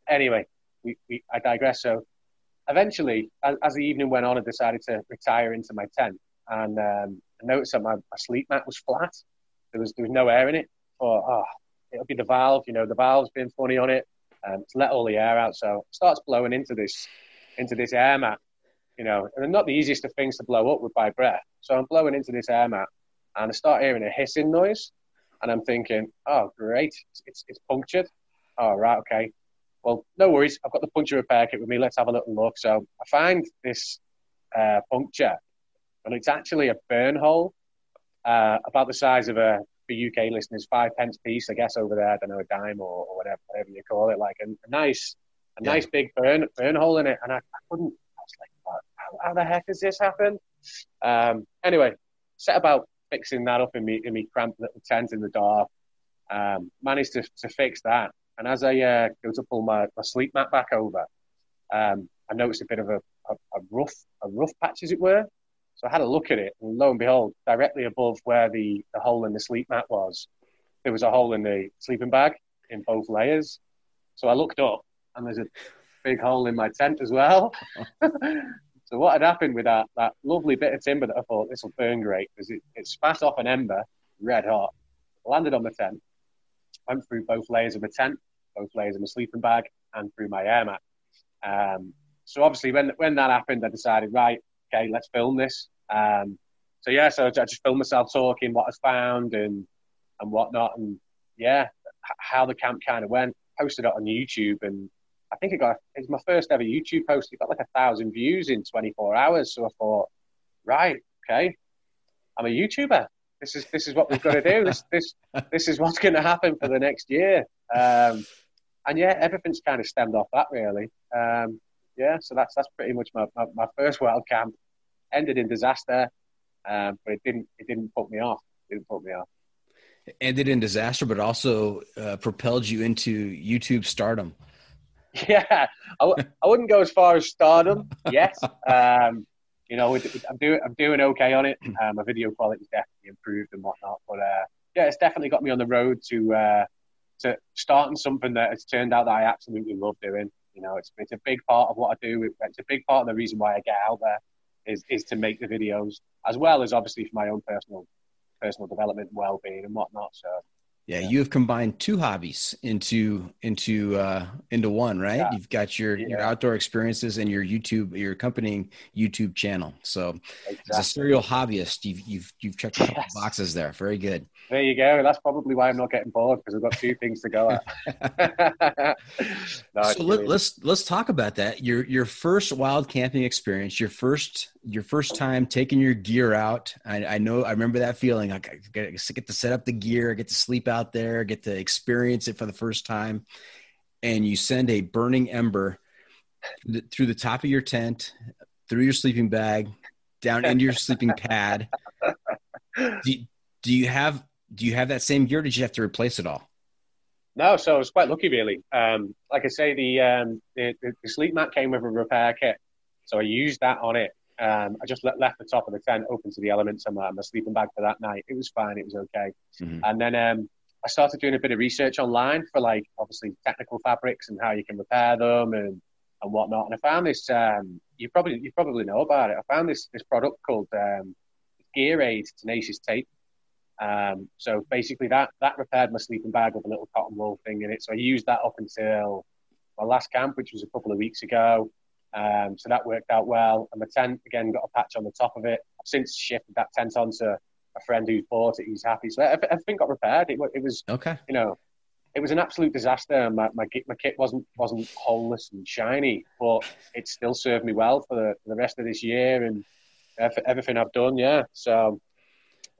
anyway, we, we, I digress. So eventually, as, as, the evening went on, I decided to retire into my tent, and um, I noticed that my, my sleep mat was flat. There was there was no air in it. Or oh, it'll be the valve. You know, the valve's been funny on it. Um, to let all the air out, so it starts blowing into this into this air mat. You know, and not the easiest of things to blow up with by breath. So I'm blowing into this air mat, and I start hearing a hissing noise, and I'm thinking, oh great, it's it's, it's punctured. Oh right, okay. Well, no worries. I've got the puncture repair kit with me. Let's have a little look. So I find this uh, puncture, and it's actually a burn hole uh, about the size of a for UK listeners, five pence piece, I guess over there. I don't know, a dime or, or whatever, whatever you call it, like a, a nice, a yeah. nice big burn burn hole in it. And I, I couldn't. I was like, how, how, the heck has this happened? um, anyway, set about fixing that up in me in me cramped little tent in the dark. Um, managed to, to fix that, and as I uh, go to pull my, my sleep mat back over, um, I noticed a bit of a, a, a, rough a rough patch, as it were. So I had a look at it, and lo and behold, directly above where the, the hole in the sleep mat was, there was a hole in the sleeping bag in both layers. So I looked up, and there's a big hole in my tent as well. so what had happened with that that lovely bit of timber that I thought this will burn great because it, it spat off an ember, red hot, landed on the tent, went through both layers of the tent, both layers of my sleeping bag, and through my air mat. Um, so obviously when when that happened, I decided right, okay, let's film this. Um, so yeah, so I just filmed myself talking what I found and and whatnot, and yeah, how the camp kind of went. Posted it on YouTube, and I think it got it's my first ever YouTube post. It got like a thousand views in 24 hours. So I thought, right, okay, I'm a YouTuber. This is this is what we've got to do. This this this is what's going to happen for the next year. Um, and yeah, everything's kind of stemmed off that really. Um, yeah, so that's that's pretty much my, my, my, first world camp. Ended in disaster, um, but it didn't it didn't put me off. It didn't put me off It ended in disaster, but also uh, propelled you into YouTube stardom. Yeah, I w- I wouldn't go as far as stardom yet. Um, you know, I'm doing I'm doing okay on it. Um, my video quality is definitely improved and whatnot, but uh, yeah, it's definitely got me on the road to uh, to starting something that has turned out that I absolutely love doing. You know, it's it's a big part of what I do. It's a big part of the reason why I get out there is is to make the videos, as well as obviously for my own personal personal development, well being, and whatnot. So. Yeah, yeah, you have combined two hobbies into into uh, into one, right? Yeah. You've got your yeah. your outdoor experiences and your YouTube, your accompanying YouTube channel. So, exactly. as a serial hobbyist, you've you've you've checked a couple yes. boxes there. Very good. There you go. That's probably why I'm not getting bored because I've got two things to go at. no, so let, let's, let's talk about that. Your your first wild camping experience, your first your first time taking your gear out. I, I know I remember that feeling. I get, get to set up the gear, get to sleep out there, get to experience it for the first time, and you send a burning ember through the top of your tent, through your sleeping bag, down into your sleeping pad. Do, do you have do you have that same gear? did you have to replace it all? No, so I was quite lucky, really. Um, like I say, the, um, the, the sleep mat came with a repair kit, so I used that on it. Um, I just let, left the top of the tent open to the elements and my, my sleeping bag for that night. It was fine. It was okay. Mm-hmm. And then um, I started doing a bit of research online for like obviously technical fabrics and how you can repair them and and whatnot. And I found this. Um, you probably you probably know about it. I found this this product called um, Gear Aid Tenacious Tape. Um, so basically, that that repaired my sleeping bag with a little cotton wool thing in it. So I used that up until my last camp, which was a couple of weeks ago. Um, so that worked out well. And the tent again got a patch on the top of it. I've since shifted that tent onto a friend who's bought it. He's happy. So everything got repaired. It, it was okay. You know, it was an absolute disaster. My, my, my kit wasn't wasn't holeless and shiny, but it still served me well for the, for the rest of this year and everything I've done. Yeah. So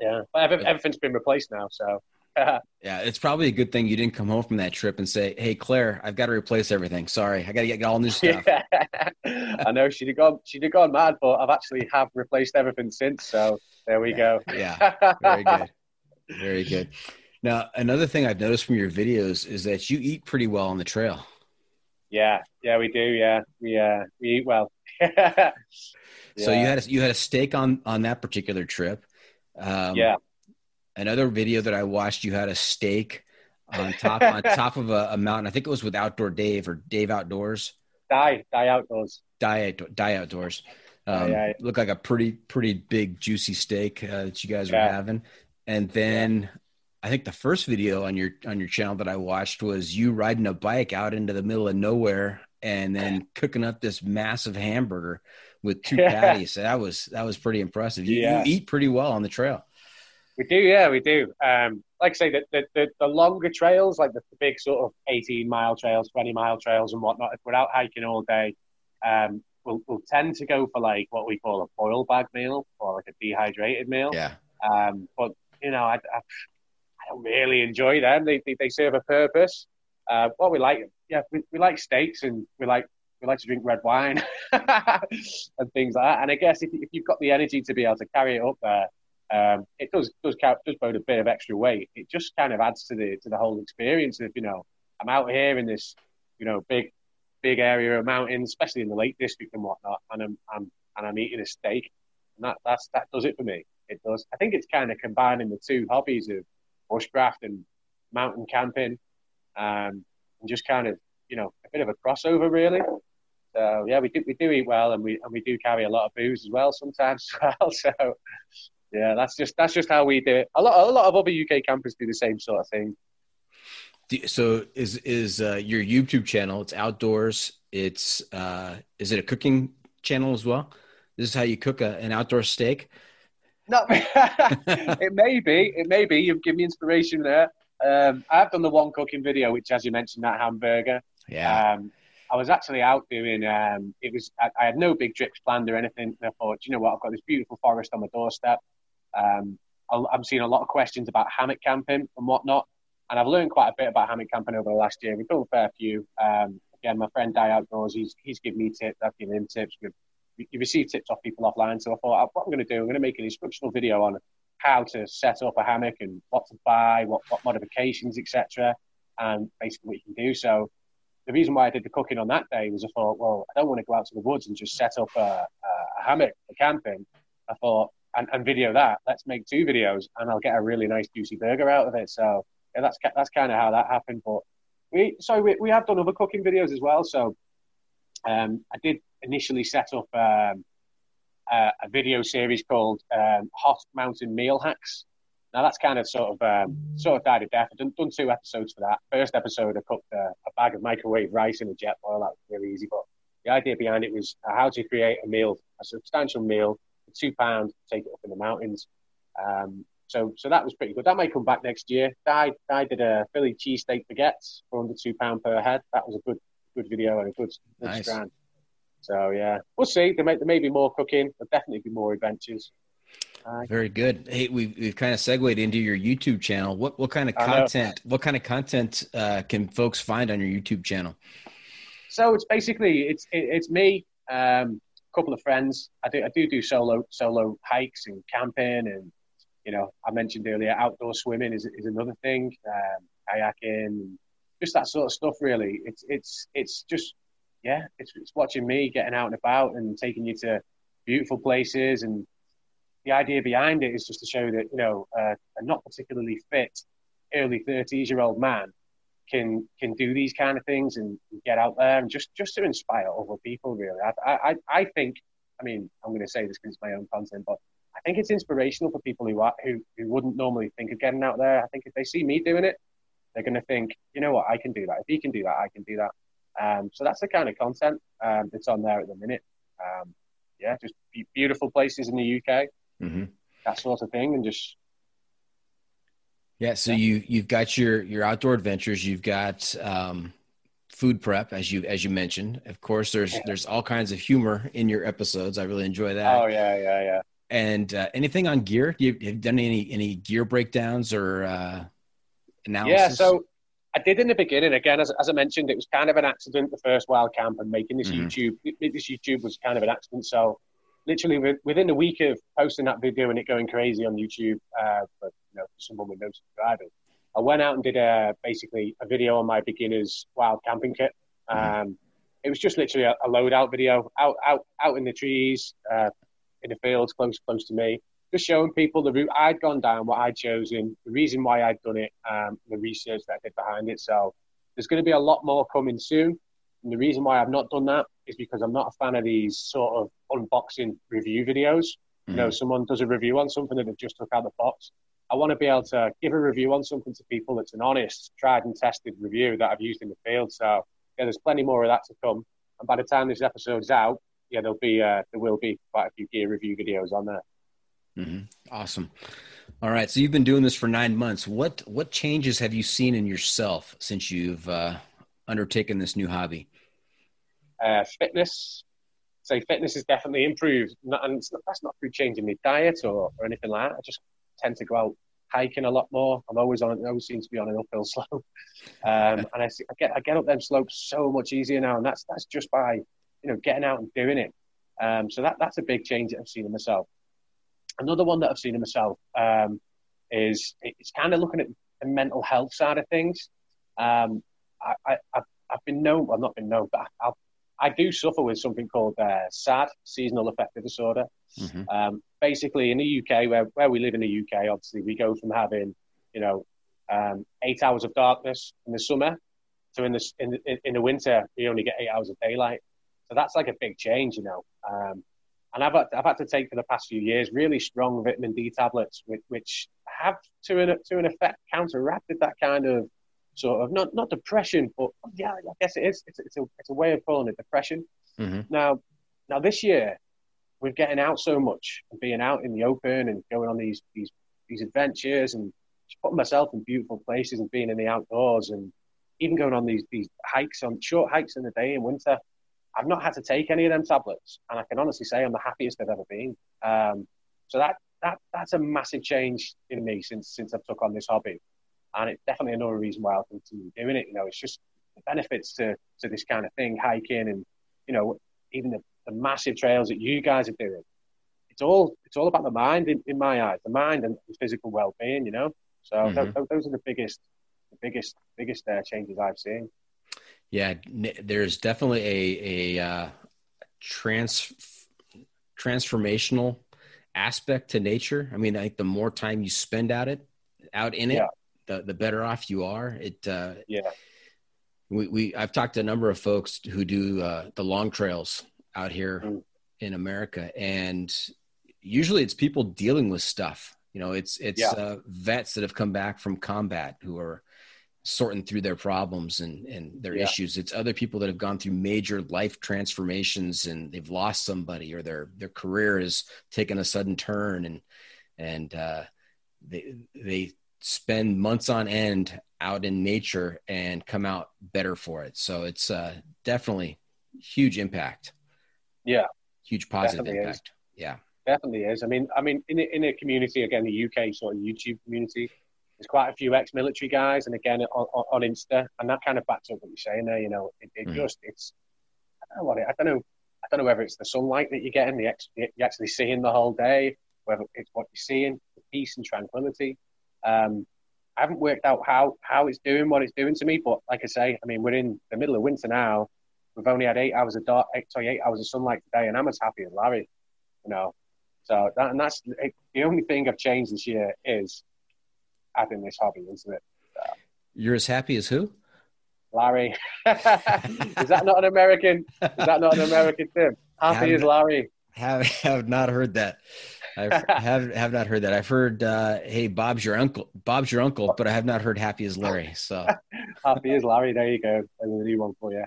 yeah, but everything's been replaced now. So yeah, it's probably a good thing you didn't come home from that trip and say, "Hey, Claire, I've got to replace everything. Sorry, I got to get all new stuff." Yeah. I know she'd have gone, she'd have gone mad, but I've actually have replaced everything since. So there we go. yeah, very good, very good. Now, another thing I've noticed from your videos is that you eat pretty well on the trail. Yeah, yeah, we do. Yeah, we uh, we eat well. yeah. So you had a, you had a steak on on that particular trip. Um, yeah. Another video that I watched, you had a steak on top on top of a, a, mountain. I think it was with Outdoor Dave or Dave Outdoors. Dai, Dai outdoors. Dai, Dai outdoors. Um, yeah, yeah. Looked like a pretty pretty big juicy steak uh, that you guys yeah. were having. And then I think the first video on your on your channel that I watched was you riding a bike out into the middle of nowhere and then cooking up this massive hamburger with two patties. That was that was pretty impressive. You, you, eat pretty well on the trail. We do, yeah, we do. Um, like I say, the, the, the, the longer trails, like the, the, big sort of 18 mile trails, 20 mile trails and whatnot, if we're out hiking all day, um, we'll, we'll tend to go for like what we call a boil bag meal or like a dehydrated meal. Yeah. Um, but, you know, I, I, I don't really enjoy them. They, they, they serve a purpose. Uh, what we like, yeah, we, we like steaks and we like we like to drink red wine and things like that. And I guess if, if you've got the energy to be able to carry it up there, um, it does does count, does bode a bit of extra weight. It just kind of adds to the to the whole experience of you know I'm out here in this you know big big area of mountains, especially in the Lake District and whatnot, and I'm, I'm and I'm eating a steak, and that that's that does it for me. It does. I think it's kind of combining the two hobbies of bushcraft and mountain camping, um, and just kind of you know a bit of a crossover really. So yeah, we do we do eat well, and we and we do carry a lot of booze as well sometimes as well. So yeah, that's just that's just how we do it. A lot a lot of other UK campers do the same sort of thing. So is is uh, your YouTube channel? It's outdoors. It's uh, is it a cooking channel as well? This is how you cook a, an outdoor steak. No, it may be. It may be. You've given me inspiration there. Um, I've done the one cooking video, which, as you mentioned, that hamburger. Yeah. Um, I was actually out doing. Um, it was. I, I, had no big trips planned or anything. And I thought, you know what? I've got this beautiful forest on my doorstep. Um, I'm seeing a lot of questions about hammock camping and whatnot, and I've learned quite a bit about hammock camping over the last year. We've done a fair few. Um, again, my friend Dai Outdoors, he's he's given me tips. I've given him tips. We've you receive tips off people offline. So I thought, what I'm going to do, I'm going to make an instructional video on how to set up a hammock and what to buy, what, what modifications, etc., and basically what you can do. So the reason why I did the cooking on that day was I thought, well, I don't want to go out to the woods and just set up a, a hammock for camping. I thought, and, and, video that. Let's make two videos, and I'll get a really nice juicy burger out of it. So yeah, that's that's kind of how that happened. But we so we, we have done other cooking videos as well. So um, I did initially set up um, a, a, video series called um, Hot Mountain Meal Hacks. Now that's kind of sort of um, sort of died a death. I've done, done, two episodes for that. First episode, I cooked a, a, bag of microwave rice in a Jetboil. That was really easy, but the idea behind it was how to create a meal, a substantial meal, two pounds, take it up in the mountains. Um, so, so that was pretty good. That might come back next year. I, I did a Philly cheesesteak baguettes for under two pound per head. That was a good, good video and a good, good nice. strand. So yeah, we'll see. There may, there may be more cooking. There'll definitely be more adventures. Uh, Very good. Hey, we've, we've kind of segued into your YouTube channel. What what kind of content? What kind of content uh, can folks find on your YouTube channel? So it's basically it's it, it's me, um, couple of friends. I do I do do solo solo hikes and camping, and you know I mentioned earlier outdoor swimming is is another thing, um, kayaking, just that sort of stuff. Really, it's it's it's just yeah, it's, it's watching me getting out and about and taking you to beautiful places. And the idea behind it is just to show that, you know, uh, a not particularly fit early 30s year old man can can do these kind of things and get out there and just just to inspire other people really. I i i think i mean i'm going to say this because it's my own content but i think it's inspirational for people who are who, who wouldn't normally think of getting out there. I think if they see me doing it they're going to think you know what? I can do that. If he can do that i can do that. Um, so that's the kind of content um, that's on there at the minute. Um, yeah, just beautiful places in the UK, mm-hmm. that sort of thing, and just yeah. So yeah. you you've got your your outdoor adventures. You've got um, food prep, as you as you mentioned. Of course, there's yeah. there's all kinds of humor in your episodes. I really enjoy that. Oh yeah, yeah, yeah. And uh, anything on gear? You, have you done any any gear breakdowns or uh, analysis? Yeah, so I did in the beginning. Again, as, as I mentioned, it was kind of an accident. The first wild camp and making this mm-hmm. YouTube, this YouTube was kind of an accident. So, literally within a week of posting that video and it going crazy on YouTube, uh, for, you know, for someone with no subscribers, I went out and did a basically a video on my beginners wild camping kit. Mm-hmm. Um, it was just literally a, a loadout video out out out in the trees, uh, in the fields, close close to me just showing people the route I'd gone down, what I'd chosen, the reason why I'd done it, um, the research that I did behind it. So there's going to be a lot more coming soon. And the reason why I've not done that is because I'm not a fan of these sort of unboxing review videos. Mm-hmm. You know, mm-hmm. someone does a review on something that they've just took out the box. I want to be able to give a review on something to people that's an honest, tried and tested review that I've used in the field. So yeah, there's plenty more of that to come. And by the time this episode is out, yeah, there'll be uh, there will be quite a few gear review videos on there. Mm-hmm. Awesome. All right. So you've been doing this for nine months. What what changes have you seen in yourself since you've uh, undertaken this new hobby? Uh, fitness. So fitness has definitely improved, and not, that's not through changing my diet or, or anything like that. I just tend to go out hiking a lot more. I'm always on. I always seem to be on an uphill slope, um, and I, I, get I get up them slopes so much easier now, and that's that's just by you know getting out and doing it. Um, so that that's a big change that I've seen in myself. Another one that I've seen in myself um, is it's kind of looking at the mental health side of things. Um, I, I, I've, I've been known, well, not been known, but I, I do suffer with something called uh, SAD, seasonal affective disorder. Mm-hmm. Um, basically, in the UK, where, where we live in the UK, obviously, we go from having, you know, um, eight hours of darkness in the summer to in the, in, the, in the winter, we only get eight hours of daylight. So that's like a big change, you know. Um, and I've had, I've had to take for the past few years really strong vitamin D tablets, which, which have to an, to an effect counteracted that kind of sort of not not depression, but yeah, I guess it is. It's, it's a it's a way of calling it depression. Mm-hmm. Now, now this year, we're getting out so much and being out in the open and going on these these these adventures and just putting myself in beautiful places and being in the outdoors and even going on these these hikes on short hikes in the day in winter. I've not had to take any of them tablets, and I can honestly say I'm the happiest I've ever been. Um, so that that that's a massive change in me since since I've took on this hobby and it's definitely another reason why I'll continue doing it. You know, it's just the benefits to to this kind of thing, hiking, and you know, even the, the massive trails that you guys are doing. It's all it's all about the mind in, in my eyes, the mind and the physical well being. You know, so mm-hmm. th- those are the biggest the biggest biggest uh, changes I've seen. Yeah, there's definitely a a uh, trans transformational aspect to nature. I mean, I think the more time you spend at it, out in it, yeah the the better off you are. It uh, yeah. We, we I've talked to a number of folks who do uh, the long trails out here mm. in America, and usually it's people dealing with stuff. You know, it's it's yeah. uh, vets that have come back from combat who are sorting through their problems and and their yeah. issues. It's other people that have gone through major life transformations and they've lost somebody or their their career has taken a sudden turn and and uh, they they spend months on end out in nature and come out better for it. So it's uh, definitely huge impact. Yeah, huge positive impact. Is. Yeah, definitely is. I mean, I mean, in a, in a community again, the UK sort of YouTube community, there's quite a few ex-military guys, and again on, on, Insta, and that kind of backs up what you're saying there. You know, it, it mm. just it's I don't know it, I don't know. I don't know whether it's the sunlight that you're getting, the ex, you're actually seeing the whole day, whether it's what you're seeing, the peace and tranquility. Um, I haven't worked out how how it's doing what it's doing to me, but like I say, I mean, we're in the middle of winter now. We've only had eight hours of dark, eight, sorry, eight hours of sunlight today, and I'm as happy as Larry. You know, so that, and that's the only thing I've changed this year is having this hobby, isn't it? So. You're as happy as who? Larry. is that not an American? Is that not an American thing? Happy as Larry. Have have not heard that. I have have not heard that. I've heard, uh, "Hey, Bob's your uncle." Bob's your uncle, but I have not heard "Happy as Larry." So happy as Larry. There you go. There's a new one for you.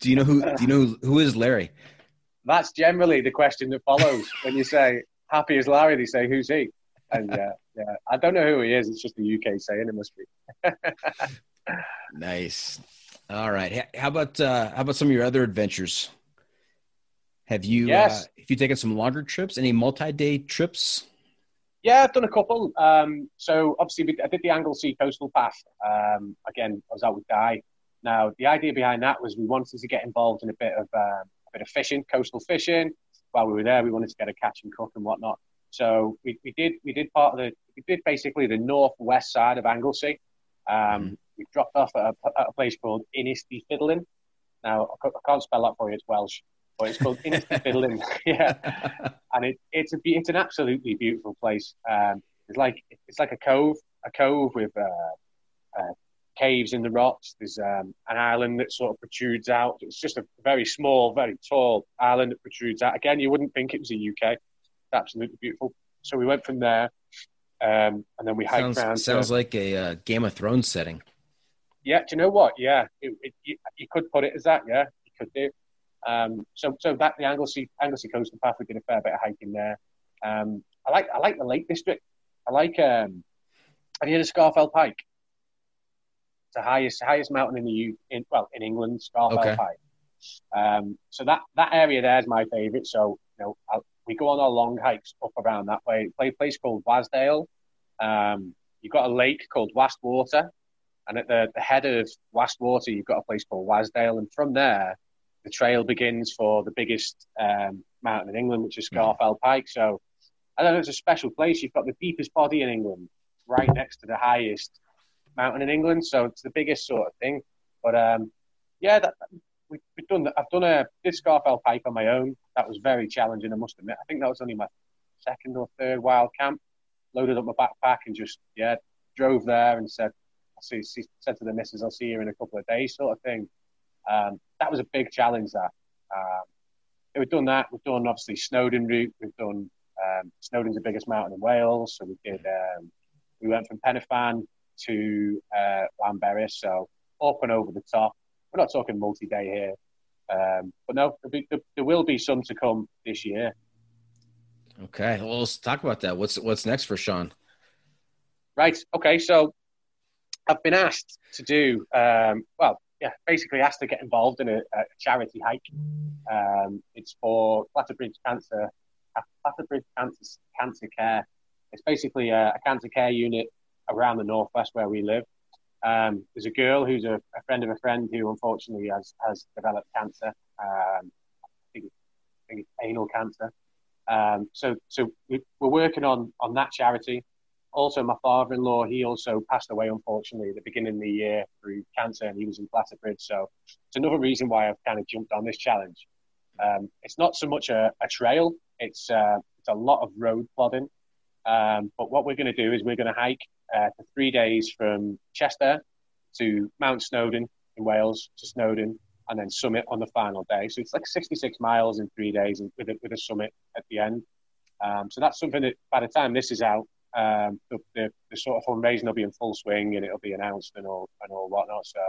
do you know who? Do you know who, who is Larry? That's generally the question that follows when you say "Happy as Larry." They say, "Who's he?" And yeah, yeah, I don't know who he is. It's just the UK saying it must be. nice. All right. How about uh, how about some of your other adventures? Have you? Yes. Uh, have you taken some longer trips? Any multi-day trips? Yeah, I've done a couple. Um, so obviously, I did the Anglesey Coastal Path. Um, again, I was out with Guy. Now, the idea behind that was we wanted to get involved in a bit of um, a bit of fishing, coastal fishing. While we were there, we wanted to get a catch and cook and whatnot. So we, we did we did part of the we did basically the northwest side of Anglesey. Um, mm-hmm. We dropped off at a, at a place called Ynys y Fydlyn. Now I can't spell that for you; it's Welsh but it's called Ynys y Fydlyn. yeah, and it, it's a it's an absolutely beautiful place. Um, it's like it's like a cove, a cove with uh, uh, caves in the rocks. There's um, an island that sort of protrudes out. It's just a very small, very tall island that protrudes out. Again, you wouldn't think it was the UK. It's absolutely beautiful. So we went from there, um, and then we hiked sounds, around. Sounds to, like a uh, Game of Thrones setting. Yeah, do you know what? Yeah, it, it, you, you, could put it as that. Yeah, you could do. Um, so, so that the Anglesey Anglesey Coastal Path, we did a fair bit of hiking there. Um, I like I like the Lake District. I like. Um, have you heard of Scafell Pike? It's the highest highest mountain in the U in well in England, Scafell okay. Pike. Um, so that that area there is my favourite. So you know, I'll, we go on our long hikes up around that way. Play a place called Wasdale. Um, you've got a lake called Wastwater, and at the, the head of Wastwater, you've got a place called Wasdale, and from there, the trail begins for the biggest um, mountain in England, which is Scafell mm-hmm. Pike. So I don't know, it's a special place. You've got the deepest body in England, right next to the highest mountain in England, so it's the biggest sort of thing. But um, yeah, that, we, have done. I've done a did Scafell Pike on my own. That was very challenging. I must admit. I think that was only my second or third wild camp. Loaded up my backpack and just yeah drove there and said, I see, said to the missus, I'll see you in a couple of days, sort of thing. Um, that was a big challenge. That um, we've done that. We've done obviously Snowdon route. We've done um, Snowdon's the biggest mountain in Wales, so we did. Um, we went from Pen y Pass to uh, Llanberis, so up and over the top. We're not talking multi-day here, um, but no, be, there, there will be some to come this year. Okay, well, let's talk about that. What's what's next for Shaun? Right. Okay. So I've been asked to do um, well. Yeah, basically asked to get involved in a, a charity hike. Um, it's for Clatterbridge Cancer, Clatterbridge Cancer Cancer Care. It's basically a, a cancer care unit around the northwest where we live. Um, there's a girl who's a, a, friend of a friend who unfortunately has, has developed cancer. Um, I, think, I think it's anal cancer. Um, so so we, are working on on that charity. Also, my father-in-law, he also passed away unfortunately at the beginning of the year through cancer, and he was in Clatterbridge. So it's another reason why I've kind of jumped on this challenge. Um, it's not so much a, a trail; it's uh, it's a lot of road plodding. Um, but what we're going to do is we're going to hike uh, for three days from Chester to Mount Snowdon in Wales to Snowdon, and then summit on the final day. So it's like 66 miles in three days with a, with a summit at the end. Um, so that's something that by the time this is out, um, the, the, the, sort of fundraising will be in full swing and it'll be announced and all and all whatnot. So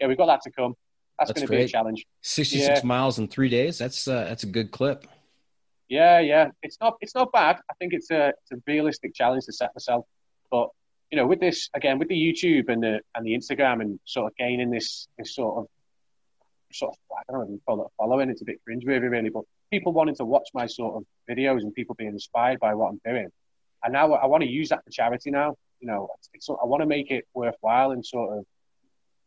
yeah, we've got that to come. That's, that's going to be a challenge. 66 yeah. miles in three days. That's uh, that's a good clip. Yeah, yeah, it's not it's not bad. I think it's a it's a realistic challenge to set myself. But you know, with this again, with the YouTube and the and the Instagram and sort of gaining this this sort of sort of I don't know if call it following. It's a bit cringeworthy, really, but people wanting to watch my sort of videos and people being inspired by what I'm doing. And now I want to use that for charity now. You know, it's, it's, I want to make it worthwhile and sort of,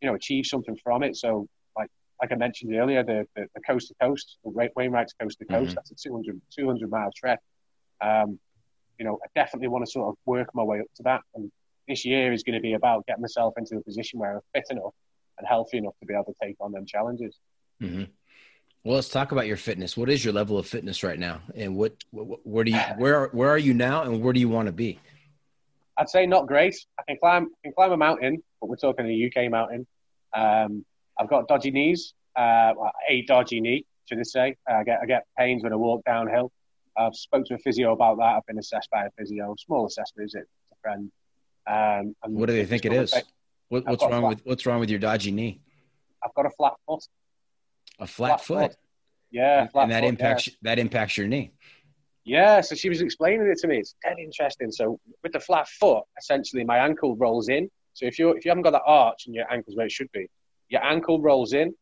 you know, achieve something from it. So, like like I mentioned earlier, the, the, the coast to coast, the Wainwright's coast to coast, mm-hmm. that's a 200, 200 mile trek. Um, you know, I definitely want to sort of work my way up to that. And this year is going to be about getting myself into a position where I'm fit enough and healthy enough to be able to take on them challenges. Mm-hmm. Well, let's talk about your fitness. What is your level of fitness right now, and what, what where do you where where are you now, and where do you want to be? I'd say not great. I can climb I can climb a mountain, but we're talking a UK mountain. Um, I've got dodgy knees, uh, a dodgy knee, should I say? I get I get pains when I walk downhill. I've spoke to a physio about that. I've been assessed by a physio, small assessment, is it? It's a friend. Um, what do they think it is? What, what's wrong with what's wrong with your dodgy knee? I've got a flat foot. A flat, flat foot. foot. Yeah, and that foot, impacts yeah. that impacts your knee. Yeah, so she was explaining it to me. It's dead interesting. So with the flat foot, essentially my ankle rolls in. So if you if you haven't got that arch and your ankle's where it should be, your ankle rolls in,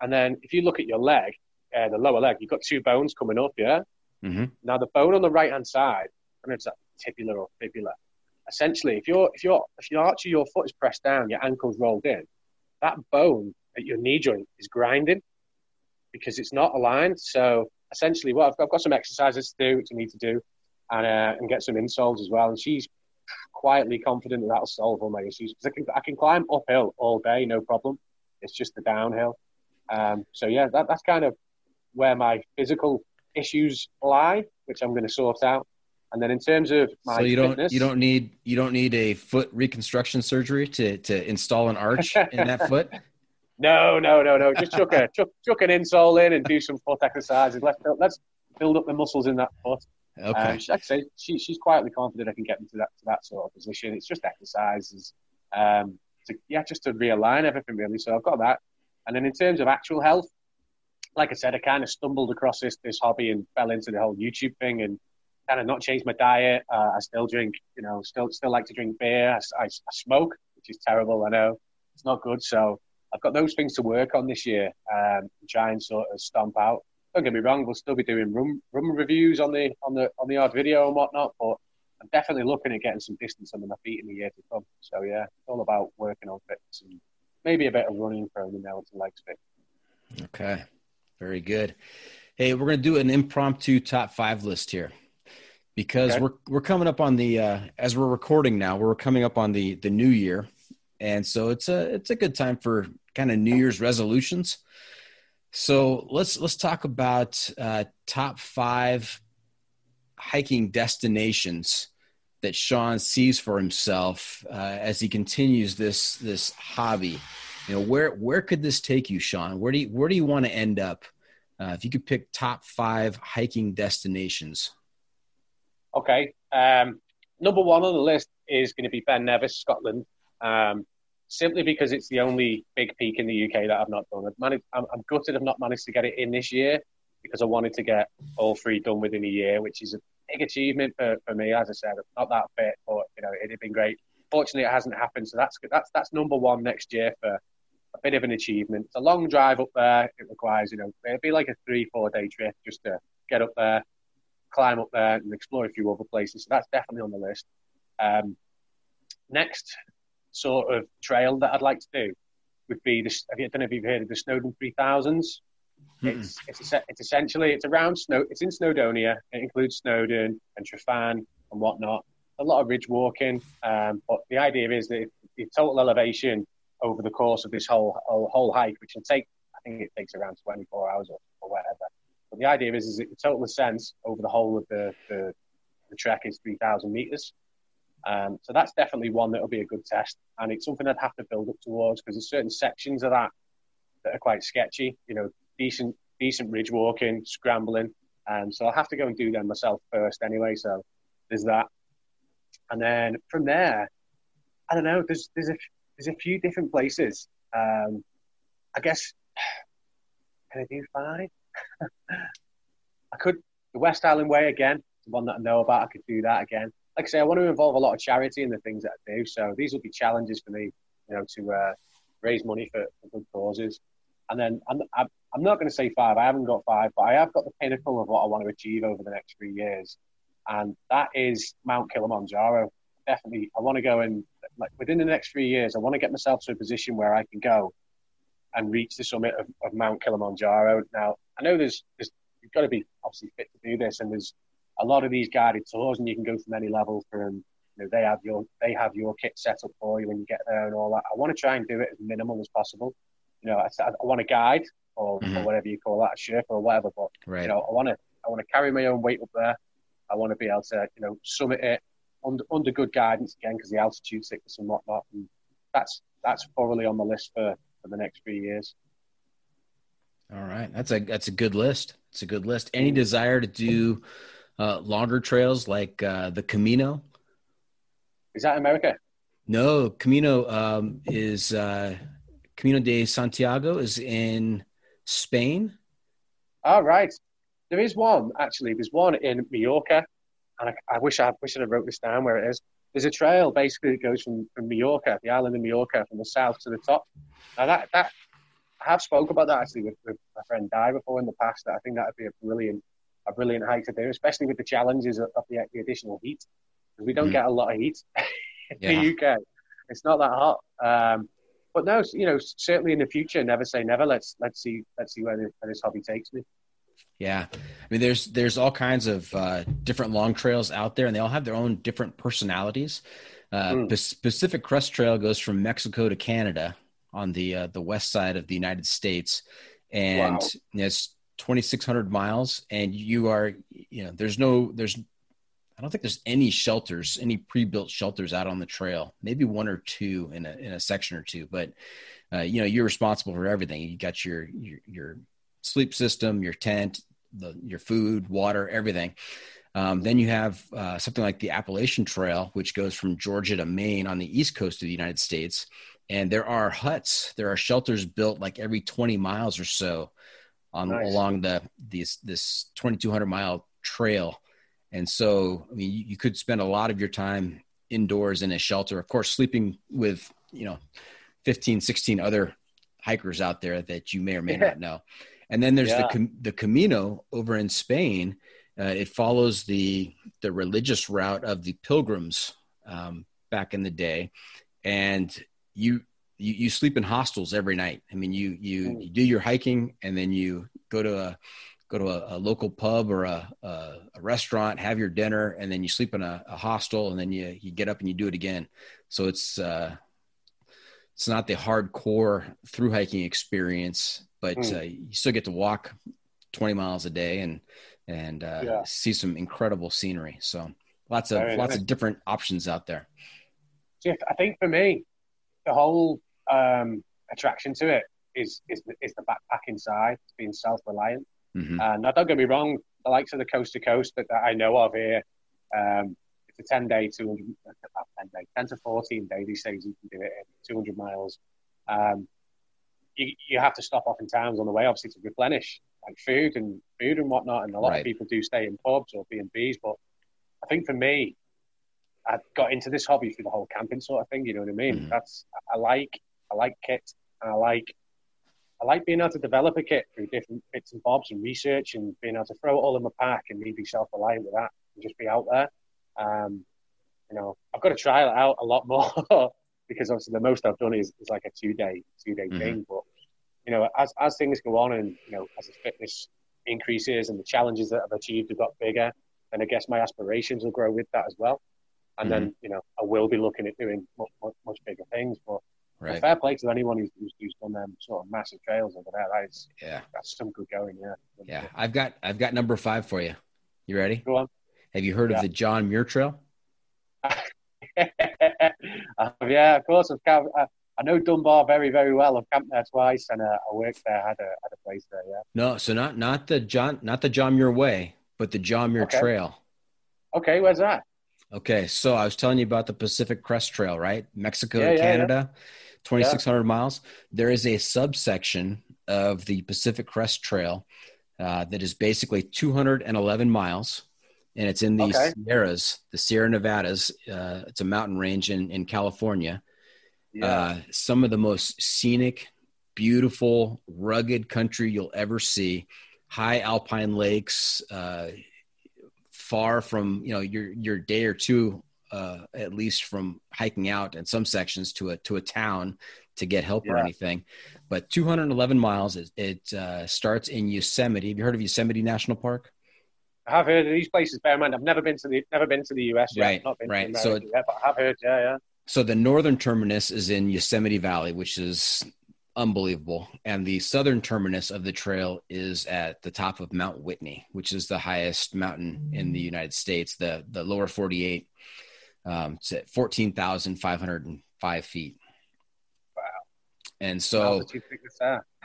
and then if you look at your leg, uh, the lower leg, you've got two bones coming up. Yeah. Mm-hmm. Now the bone on the right hand side, I don't know if it's that tibular or fibula. Essentially, if your if your if your arch of your foot is pressed down, your ankle's rolled in, that bone at your knee joint is grinding because it's not aligned. So essentially, what I've got, I've got some exercises to do, which I need to do, and uh, and get some insoles as well. And she's quietly confident that that'll solve all my issues because I can I can climb uphill all day, no problem. It's just the downhill. Um, so yeah, that, that's kind of where my physical issues lie, which I'm going to sort out. And then in terms of my so you don't fitness, you don't need you don't need a foot reconstruction surgery to to install an arch in that foot. No, no, no, no. Just chuck a chuck, chuck an insole in and do some foot exercises. Let's let's build up the muscles in that foot. Okay. Um, like I say, she, she's quietly confident I can get into that to that sort of position. It's just exercises. Um, to, yeah, just to realign everything really. So I've got that. And then in terms of actual health, like I said, I kind of stumbled across this this hobby and fell into the whole YouTube thing and kind of not changed my diet. Uh, I still drink, you know, still still like to drink beer. I, I, I smoke, which is terrible. I know it's not good. So I've got those things to work on this year um, and try and sort of stomp out. Don't get me wrong, we'll still be doing room rum reviews on the on the on the odd video and whatnot, but I'm definitely looking at getting some distance under my feet in the year to come. So yeah, it's all about working on fitness and maybe a bit of running for the now to legs fit. Okay, very good. Hey, we're going to do an impromptu top five list here because okay. we're we're coming up on the uh, as we're recording now. We're coming up on the the new year, and so it's a it's a good time for kind of New Year's resolutions. So let's let's talk about uh, top five hiking destinations that Shaun sees for himself uh, as he continues this this hobby. You know, where where could this take you, Shaun? Where do you, where do you want to end up? Uh, if you could pick top five hiking destinations. Okay, um, number one on the list is going to be Ben Nevis, Scotland. Um, simply because it's the only big peak in the UK that I've not done. Managed, I'm, I'm gutted I've not managed to get it in this year because I wanted to get all three done within a year, which is a big achievement for, for me. As I said, I'm not that fit, but you know it'd been great. Fortunately, it hasn't happened, so that's that's that's number one next year for a bit of an achievement. It's a long drive up there. It requires, you know, it'd be like a three, four day trip just to get up there, climb up there, and explore a few other places. So that's definitely on the list. Um, next sort of trail that I'd like to do would be this. I don't know if you've heard of the Snowdon 3000s. Mm-hmm. It's, it's, it's essentially it's around snow. It's in Snowdonia. It includes Snowdon and Tryfan and whatnot. A lot of ridge walking, um, but the idea is that the total elevation over the course of this whole whole, whole hike, which can take I think it takes around 24 hours or, or whatever. But the idea is, is that the total ascent over the whole of the, the, the trek is 3,000 meters. Um, so that's definitely one that will be a good test, and it's something I'd have to build up towards because there's certain sections of that that are quite sketchy. You know, decent decent ridge walking, scrambling, and um, so I'll have to go and do them myself first anyway. So there's that, and then from there, I don't know. There's there's a there's a few different places. Um, I guess can I do five? I could the West Highland Way again, the one that I know about. I could do that again. Like I say, I want to involve a lot of charity in the things that I do. So these will be challenges for me, you know, to uh, raise money for, for, good causes. And then I'm, I'm, not going to say five. I haven't got five, but I have got the pinnacle of what I want to achieve over the next three years, and that is Mount Kilimanjaro. Definitely, I want to go and like within the next three years, I want to get myself to a position where I can go and reach the summit of, of Mount Kilimanjaro. Now, I know there's, there's you've got to be obviously fit to do this, and there's a lot of these guided tours, and you can go from any level. From you know, they have your they have your kit set up for you when you get there and all that. I want to try and do it as minimal as possible. You know, I, I want a guide or, mm-hmm. or whatever you call that, a Sherpa or whatever. But right. you know, I want to I want to carry my own weight up there. I want to be able to you know summit it under under good guidance again because the altitude sickness and whatnot. And that's that's probably on the list for, for the next few years. All right, that's a that's a good list. It's a good list. Any desire to do uh, longer trails like uh, the Camino? Is that America? No, Camino um, is uh, Camino de Santiago is in Spain. All oh, right. There is one actually. There's one in Mallorca, and I, I wish I wish I wrote this down where it is. There's a trail basically that goes from, from Mallorca, the island of Mallorca, from the south to the top. Now that that I have spoke about that actually with, with my friend Dai before in the past. That I think that would be a brilliant a brilliant hike to do, especially with the challenges of, of the, the, additional heat. Because we don't mm. get a lot of heat in yeah. the UK. It's not that hot. Um, but no, you know, certainly in the future, never say never. Let's let's see let's see where, this, where this hobby takes me. Yeah, I mean, there's there's all kinds of uh, different long trails out there, and they all have their own different personalities. Uh, mm. Pacific Crest Trail goes from Mexico to Canada on the uh, the west side of the United States, and wow. it's 2,600 miles, and you are, you know, there's no, there's, I don't think there's any shelters, any pre-built shelters out on the trail. Maybe one or two in a in a section or two, but uh, you know, you're responsible for everything. You got your your, your sleep system, your tent, the your food, water, everything. Um, then you have uh, something like the Appalachian Trail, which goes from Georgia to Maine on the east coast of the United States. And there are huts, there are shelters built like every 20 miles or so on nice. along the this this 2200 mile trail. And so i mean you, you, could spend a lot of your time indoors in a shelter. Of course sleeping with you know 15 16 other hikers out there that you may or may not know. And then there's yeah. the the camino over in spain. Uh, it follows the the religious route of the pilgrims um, back in the day, and you, you you sleep in hostels every night. I mean, you you, you do your hiking, and then you go to a go to a, a local pub or a, a, a, restaurant, have your dinner, and then you sleep in a, a, hostel, and then you you get up and you do it again. So it's uh, it's not the hardcore through hiking experience, but mm. uh, you still get to walk 20 miles a day and and uh, yeah. see some incredible scenery. So lots of Very lots nice. of different options out there. Jeff, I think for me, the whole um, attraction to it is is is the backpacking side, being self reliant. Mm-hmm. And now, don't get me wrong, the likes of the coast to coast that, that I know of here, um, it's a 10 day, 200, 10, day, 10 to 14 day, these days you can do it in 200 miles. Um, you, you have to stop off in towns on the way, obviously, to replenish like food and food and whatnot. And a lot right. of people do stay in pubs or B and B's. But I think for me, I got into this hobby through the whole camping sort of thing. You know what I mean? Mm-hmm. That's I like I like kit and I like I like being able to develop a kit through different bits and bobs and research and being able to throw it all in my pack and me be self reliant with that and just be out there. Um, you know, I've got to try it out a lot more because obviously the most I've done is, is like a two day two day mm-hmm. thing. But you know, as as things go on and you know, as the fitness increases and the challenges that I've achieved have got bigger, then I guess my aspirations will grow with that as well. And mm-hmm. then you know, I will be looking at doing much, much, much bigger things. But Right. fair play to anyone who's, who's, who's done them sort of massive trails over there. That is, yeah, that's some good going. Yeah. Yeah, I've got I've got number five for you. You ready? Go on. Have you heard yeah. of the John Muir Trail? yeah, of course. I've, I, I know Dunbar very, very well. I've camped there twice, and uh, I worked there. Had a had a place there. Yeah. No, so not not the John not the John Muir Way, but the John Muir okay. Trail. Okay, where's that? Okay, so I was telling you about the Pacific Crest Trail, right? Mexico yeah, to yeah, Canada. 2,600 yeah. miles. There is a subsection of the Pacific Crest Trail uh, that is basically 211 miles, and it's in the okay. Sierras, the Sierra Nevadas. Uh, it's a mountain range in, in California. Uh, some of the most scenic, beautiful, rugged country you'll ever see. High alpine lakes, uh, far from you know your your day or two uh, at least from hiking out in some sections to a to a town to get help yeah. or anything. But 211 miles. It, it uh, starts in Yosemite. Have you heard of Yosemite National Park? I have heard of these places. Bear in mind, I've never been to the never been to the US yet. Right, right. so yet, but I have heard. Yeah, yeah. So the northern terminus is in Yosemite Valley, which is unbelievable. And the southern terminus of the trail is at the top of Mount Whitney, which is the highest mountain in the United States, the the lower 48. Um, it's at 14,505 feet. Wow. And so,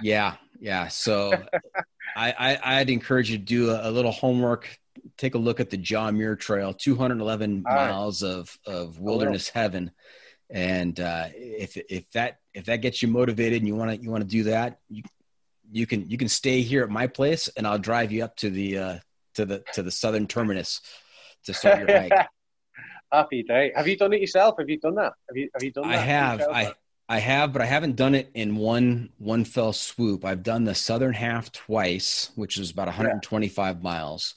yeah, yeah. So I, I, would encourage you to do a, a, little homework. Take a look at the John Muir Trail, 211 All miles right. of, of wilderness heaven. And uh, if, if that if that gets you motivated and you want to you want to do that, you you can you can stay here at my place and I'll drive you up to the uh, to the to the southern terminus to start your hike. Happy day. Have you done it yourself? Have you done that? Have you have you done that? I have. I I have, but I haven't done it in one one fell swoop. I've done the southern half twice, which is about 125 yeah. miles,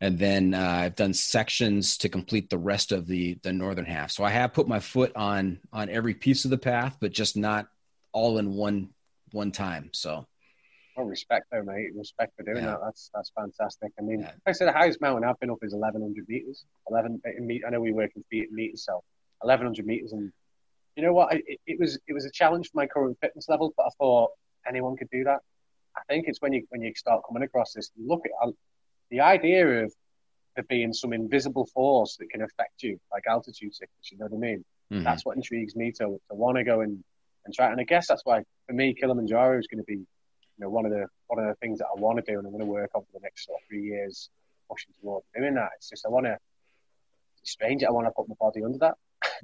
and then uh, I've done sections to complete the rest of the the northern half. So I have put my foot on on every piece of the path, but just not all in one one time. So well, respect though, mate. Respect for doing yeah. that. That's that's fantastic. I mean, yeah. like I said the highest mountain I've been up is 1100 meters. 11 I know we work in feet and meters, so 1100 meters. And you know what? It, it, was it was a challenge for my current fitness level, but I thought anyone could do that. I think it's when you when you start coming across this. Look at the idea of there being some invisible force that can affect you, like altitude sickness. You know what I mean? Mm-hmm. That's what intrigues me to to want to go and and try. And I guess that's why for me, Kilimanjaro is going to be you know, one of the one of the things that I want to do, and I'm going to work on for the next sort of three years, pushing towards doing that. It's just I want to. It's strange. I want to put my body under that.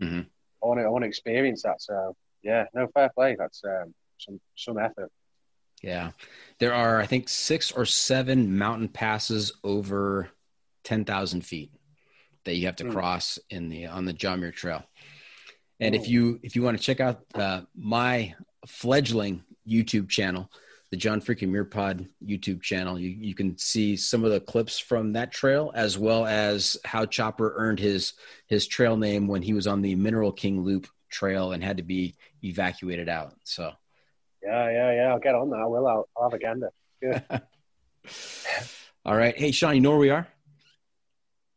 Mm-hmm. I want to. I want to experience that. So yeah, no fair play. That's um, some some effort. Yeah, there are I think six or seven mountain passes over ten thousand feet that you have to mm. cross in the on the John Muir Trail. And if you if you want to check out uh, my fledgling YouTube channel, the John Freakin' Muir Pod YouTube channel. You you can see some of the clips from that trail, as well as how Chopper earned his his trail name when he was on the Mineral King Loop trail and had to be evacuated out. So, yeah, yeah, yeah. I'll get on that. I will. I'll, I'll have a gander. Yeah. All right. Hey, Shaun, you know where we are?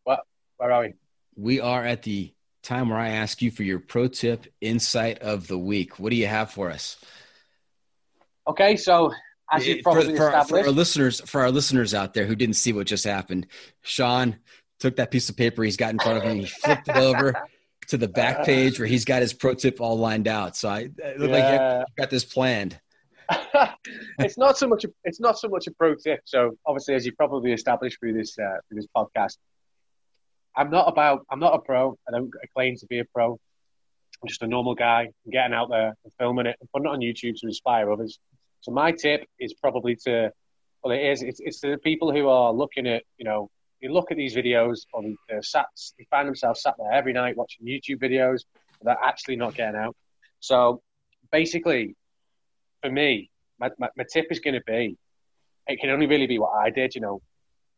What? Where are we? We are at the time where I ask you for your pro tip insight of the week. What do you have for us? Okay, so as you eh, probably for, established, for our listeners, for our listeners out there who didn't see what just happened, Shaun took that piece of paper he's got in front of him, he flipped it over to the back page where he's got his pro tip all lined out. So I yeah. like got this planned. it's not so much. A, it's not so much a pro tip. So obviously, as you probably established through this uh, through this podcast, I'm not about. I'm not a pro. I don't claim to be a pro. I'm just a normal guy getting out there and filming it and putting it on YouTube to inspire others. So my tip is probably to, well, it is. It's, it's to the people who are looking at, you know, you look at these videos on the sat, they find themselves sat there every night watching YouTube videos, but they're actually not getting out. So basically, for me, my, my, my tip is going to be, it can only really be what I did. You know,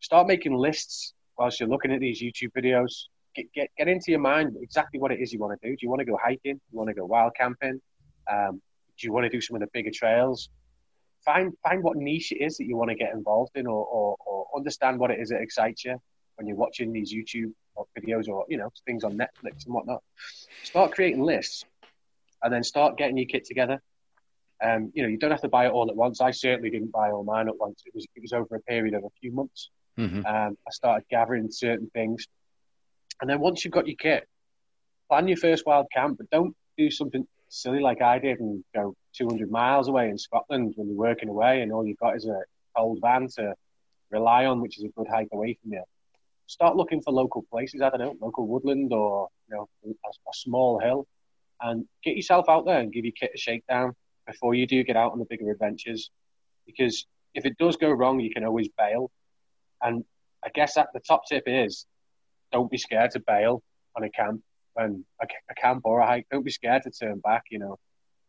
start making lists whilst you're looking at these YouTube videos. Get, get, get into your mind exactly what it is you want to do. Do you want to go hiking? Do you want to go wild camping? Um, do you want to do some of the bigger trails? Find find what niche it is that you want to get involved in, or, or, or understand what it is that excites you when you're watching these YouTube videos or you know things on Netflix and whatnot. Start creating lists, and then start getting your kit together. Um, you know, you don't have to buy it all at once. I certainly didn't buy all mine at once. It was it was over a period of a few months. Mm-hmm. Um, I started gathering certain things, and then once you've got your kit, plan your first wild camp, but don't do something silly like I did and go 200 miles away in Scotland when you're working away and all you've got is a old van to rely on, which is a good hike away from you. Start looking for local places. I don't know, local woodland or you know a, a small hill, and get yourself out there and give your kit a shakedown before you do get out on the bigger adventures. Because if it does go wrong, you can always bail. And I guess that the top tip is don't be scared to bail on a camp when a, a camp or a hike. Don't be scared to turn back. You know,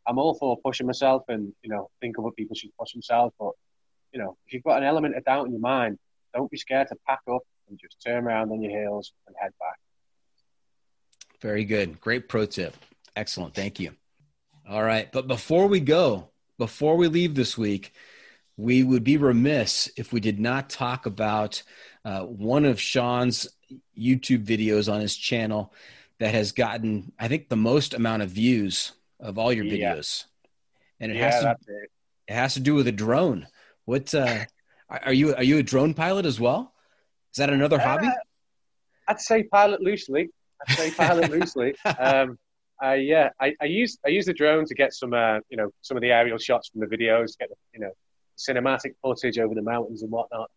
I'm all for pushing myself and you know think of what people should push themselves. But you know, if you've got an element of doubt in your mind, don't be scared to pack up and just turn around on your heels and head back. Very good. Great pro tip. Excellent. Thank you. All right. But before we go, before we leave this week, we would be remiss if we did not talk about uh, one of Shaun's YouTube videos on his channel that has gotten, I think, the most amount of views of all your videos, yeah. and it yeah, has to it. it. has to do with a drone. What uh, are you? Are you a drone pilot as well? Is that another uh, hobby? I'd say pilot loosely. I'd say pilot loosely. Um, I, yeah, I, I use I use the drone to get some uh, you know some of the aerial shots from the videos, get the, you know cinematic footage over the mountains and whatnot.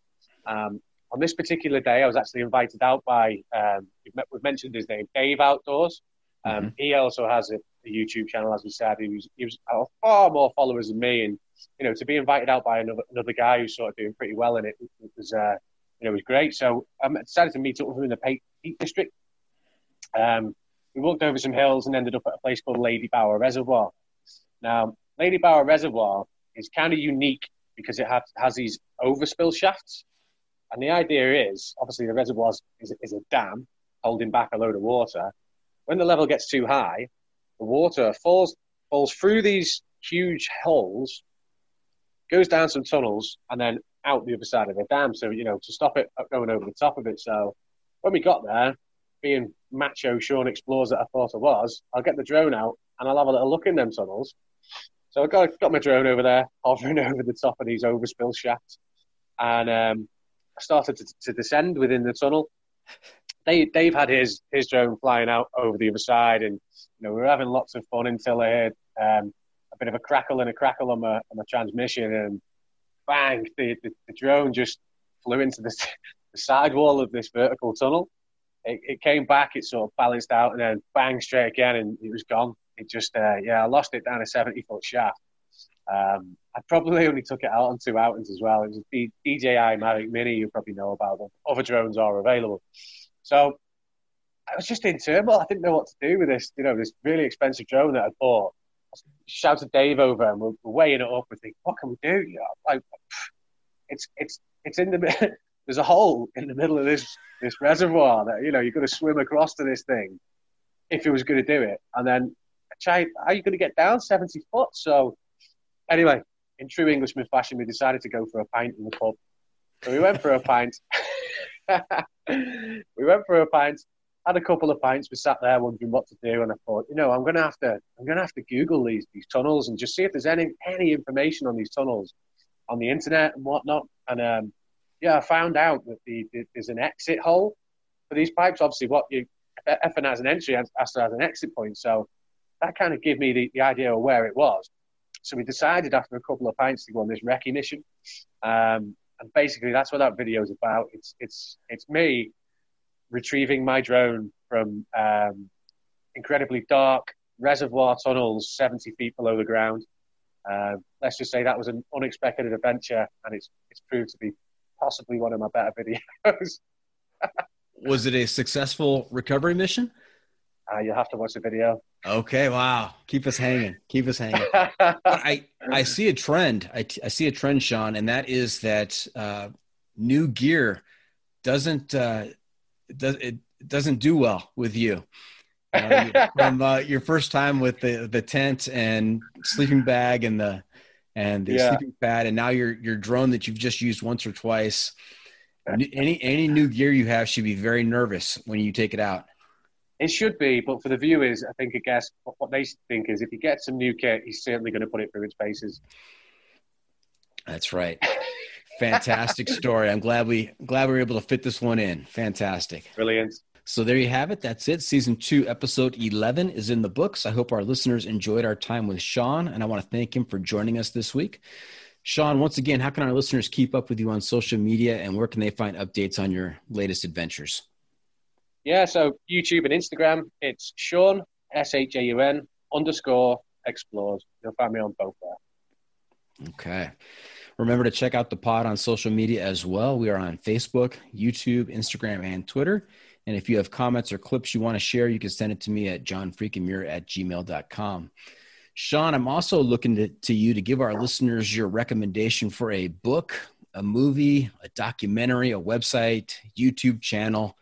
Um, on this particular day, I was actually invited out by, um, we've, mentioned his name, Dave Outdoors. Um, mm-hmm. He also has a, a, YouTube channel, as we said. He was, he was far more followers than me. And, you know, to be invited out by another, another guy who's sort of doing pretty well in it, it was, uh, you know, it was great. So I decided to meet up with him in the Peak, Peak District. Um, we walked over some hills and ended up at a place called Ladybower Reservoir. Now, Ladybower Reservoir is kind of unique because it has, has these overspill shafts. And the idea is, obviously, the reservoir is, is a dam holding back a load of water. When the level gets too high, the water falls falls through these huge holes, goes down some tunnels, and then out the other side of the dam. So you know to stop it going over the top of it. So when we got there, being macho Shaun explores that I thought I was, I'll get the drone out and I'll have a little look in them tunnels. So I got got my drone over there, hovering over the top of these overspill shafts, and um, started to, to descend within the tunnel. Dave, Dave had his his drone flying out over the other side, and you know we were having lots of fun until I heard um, a bit of a crackle and a crackle on my on my transmission, and bang, the, the, the drone just flew into the, the side wall of this vertical tunnel. It, it, came back, it sort of balanced out, and then bang straight again, and it was gone. It just uh, yeah, I lost it down a seventy foot shaft. Um, I probably only took it out on two outings as well. It was a DJI Mavic Mini. You probably know about them. Other drones are available. So I was just in turmoil. I didn't know what to do with this, you know, this really expensive drone that I bought. shouted Dave over, and we're, weighing it up. We think, what can we do? You know, like, it's it's it's in the there's a hole in the middle of this this reservoir that you know you've got to swim across to this thing if he was going to do it, and then try how are you going to get down seventy foot? So anyway, in true Englishman fashion, we decided to go for a pint in the pub. So we went for a pint. we went for a pint, had a couple of pints. We sat there wondering what to do, and I thought, you know, I'm gonna have to, I'm gonna have to Google these these tunnels and just see if there's any any information on these tunnels on the internet and whatnot. And um, yeah, I found out that the, the, there's an exit hole for these pipes. Obviously, what you Effin has an entry has, has an exit point, so that kind of gave me the, the idea of where it was. So we decided after a couple of pints to go on this recce mission. Um, and basically that's what that video is about. It's it's it's me retrieving my drone from um, incredibly dark reservoir tunnels 70 feet below the ground. Uh, let's just say that was an unexpected adventure, and it's it's proved to be possibly one of my better videos. was it a successful recovery mission? Uh, you'll have to watch the video. Okay, wow. Keep us hanging. Keep us hanging. I I see a trend. I, I see a trend, Shaun, and that is that uh, new gear doesn't uh, does it doesn't do well with you. Uh, from uh, your first time with the the tent and sleeping bag and the and the yeah. sleeping pad, and now your your drone that you've just used once or twice. Any any new gear you have should be very nervous when you take it out. It should be, but for the viewers, I think I guess what they think is if he gets some new kit, he's certainly going to put it through its paces. That's right. Fantastic story. I'm glad we glad we were able to fit this one in. Fantastic. Brilliant. So there you have it. That's it. Season two, episode 11 is in the books. I hope our listeners enjoyed our time with Shaun, and I want to thank him for joining us this week. Shaun, once again, how can our listeners keep up with you on social media and where can they find updates on your latest adventures? Yeah, so YouTube and Instagram, it's Shaun, S H A U N, underscore explores. You'll find me on both there. Okay. Remember to check out the pod on social media as well. We are on Facebook, YouTube, Instagram, and Twitter. And if you have comments or clips you want to share, you can send it to me at johnfreakinmuir at gmail.com. Shaun, I'm also looking to, to you to give our listeners your recommendation for a book, a movie, a documentary, a website, YouTube channel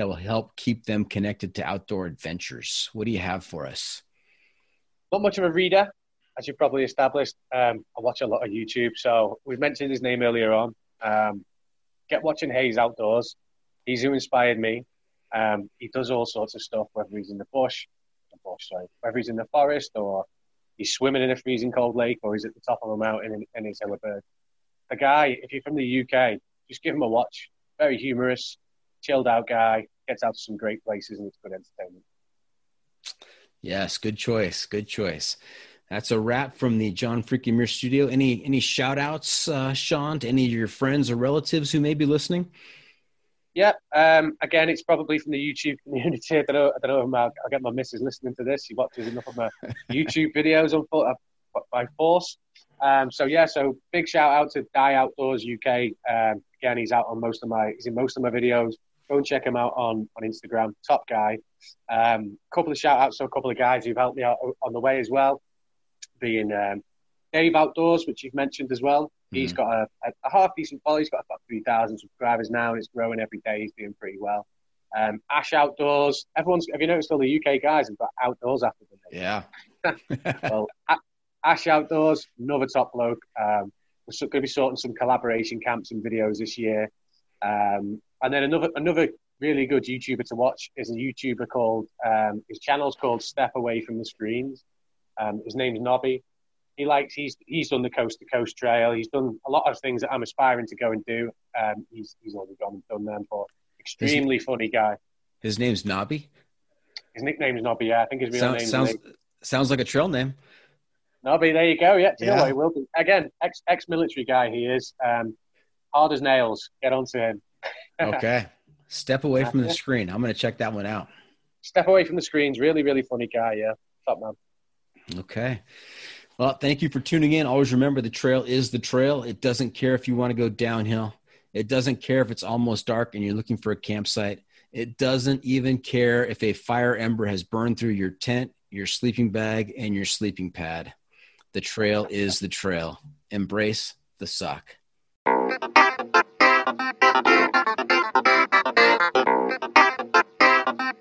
that will help keep them connected to outdoor adventures. What do you have for us? Not much of a reader, as you probably established. Um, I watch a lot of YouTube, so we mentioned his name earlier on. Um, get watching Hayes Outdoors. He's who inspired me. Um, he does all sorts of stuff, whether he's in the bush, the bush, sorry, whether he's in the forest or he's swimming in a freezing cold lake or he's at the top of a mountain in, in his bird. The guy, if you're from the UK, just give him a watch. Very humorous, chilled out guy, gets out to some great places, and it's good entertainment. Yes, good choice. Good choice. That's a wrap from the John Freakin' Muir studio. Any any shout outs, uh, Shaun, to any of your friends or relatives who may be listening? Yeah, um, again, it's probably from the YouTube community. I don't know. I don't know. I'll get my missus listening to this. She watches enough of my YouTube videos on uh, by force. Um, so yeah, so big shout out to Dai Outdoors UK. Um, again, he's out on most of my. He's in most of my videos go and check him out on, on Instagram. Top guy. A um, couple of shout outs to a couple of guys who've helped me out on the way as well. Being um, Dave Outdoors, which you've mentioned as well. Mm-hmm. He's got a, a, a, half decent follow. He's got about 3,000 subscribers now and it's growing every day. He's doing pretty well. Um, Ash Outdoors. Everyone's, have you noticed all the UK guys have got outdoors after them? Yeah. well, Ash Outdoors, another top bloke. Um, we're going to be sorting some collaboration camps and videos this year. Um, and then another another really good YouTuber to watch is a YouTuber called um, his channel's called Step Away from the Screens. Um, his name's Nobby. He likes he's he's done the coast to coast trail. He's done a lot of things that I'm aspiring to go and do. Um, he's he's already gone and done them. But extremely his, funny guy. His name's Nobby. His nickname is Nobby. Yeah, I think his real name sounds sounds like a trail name. Nobby, there you go. Yeah, do you yeah. know what he will be? Again, ex ex military guy he is. Um, hard as nails. Get onto him okay. Step away from the screen. I'm going to check that one out. Step away from the screens. Really, really funny guy. Yeah. Top man. Okay. Well, thank you for tuning in. Always remember the trail is the trail. It doesn't care if you want to go downhill. It doesn't care if it's almost dark and you're looking for a campsite. It doesn't even care if a fire ember has burned through your tent, your sleeping bag, and your sleeping pad. The trail is the trail. Embrace the suck. なんで?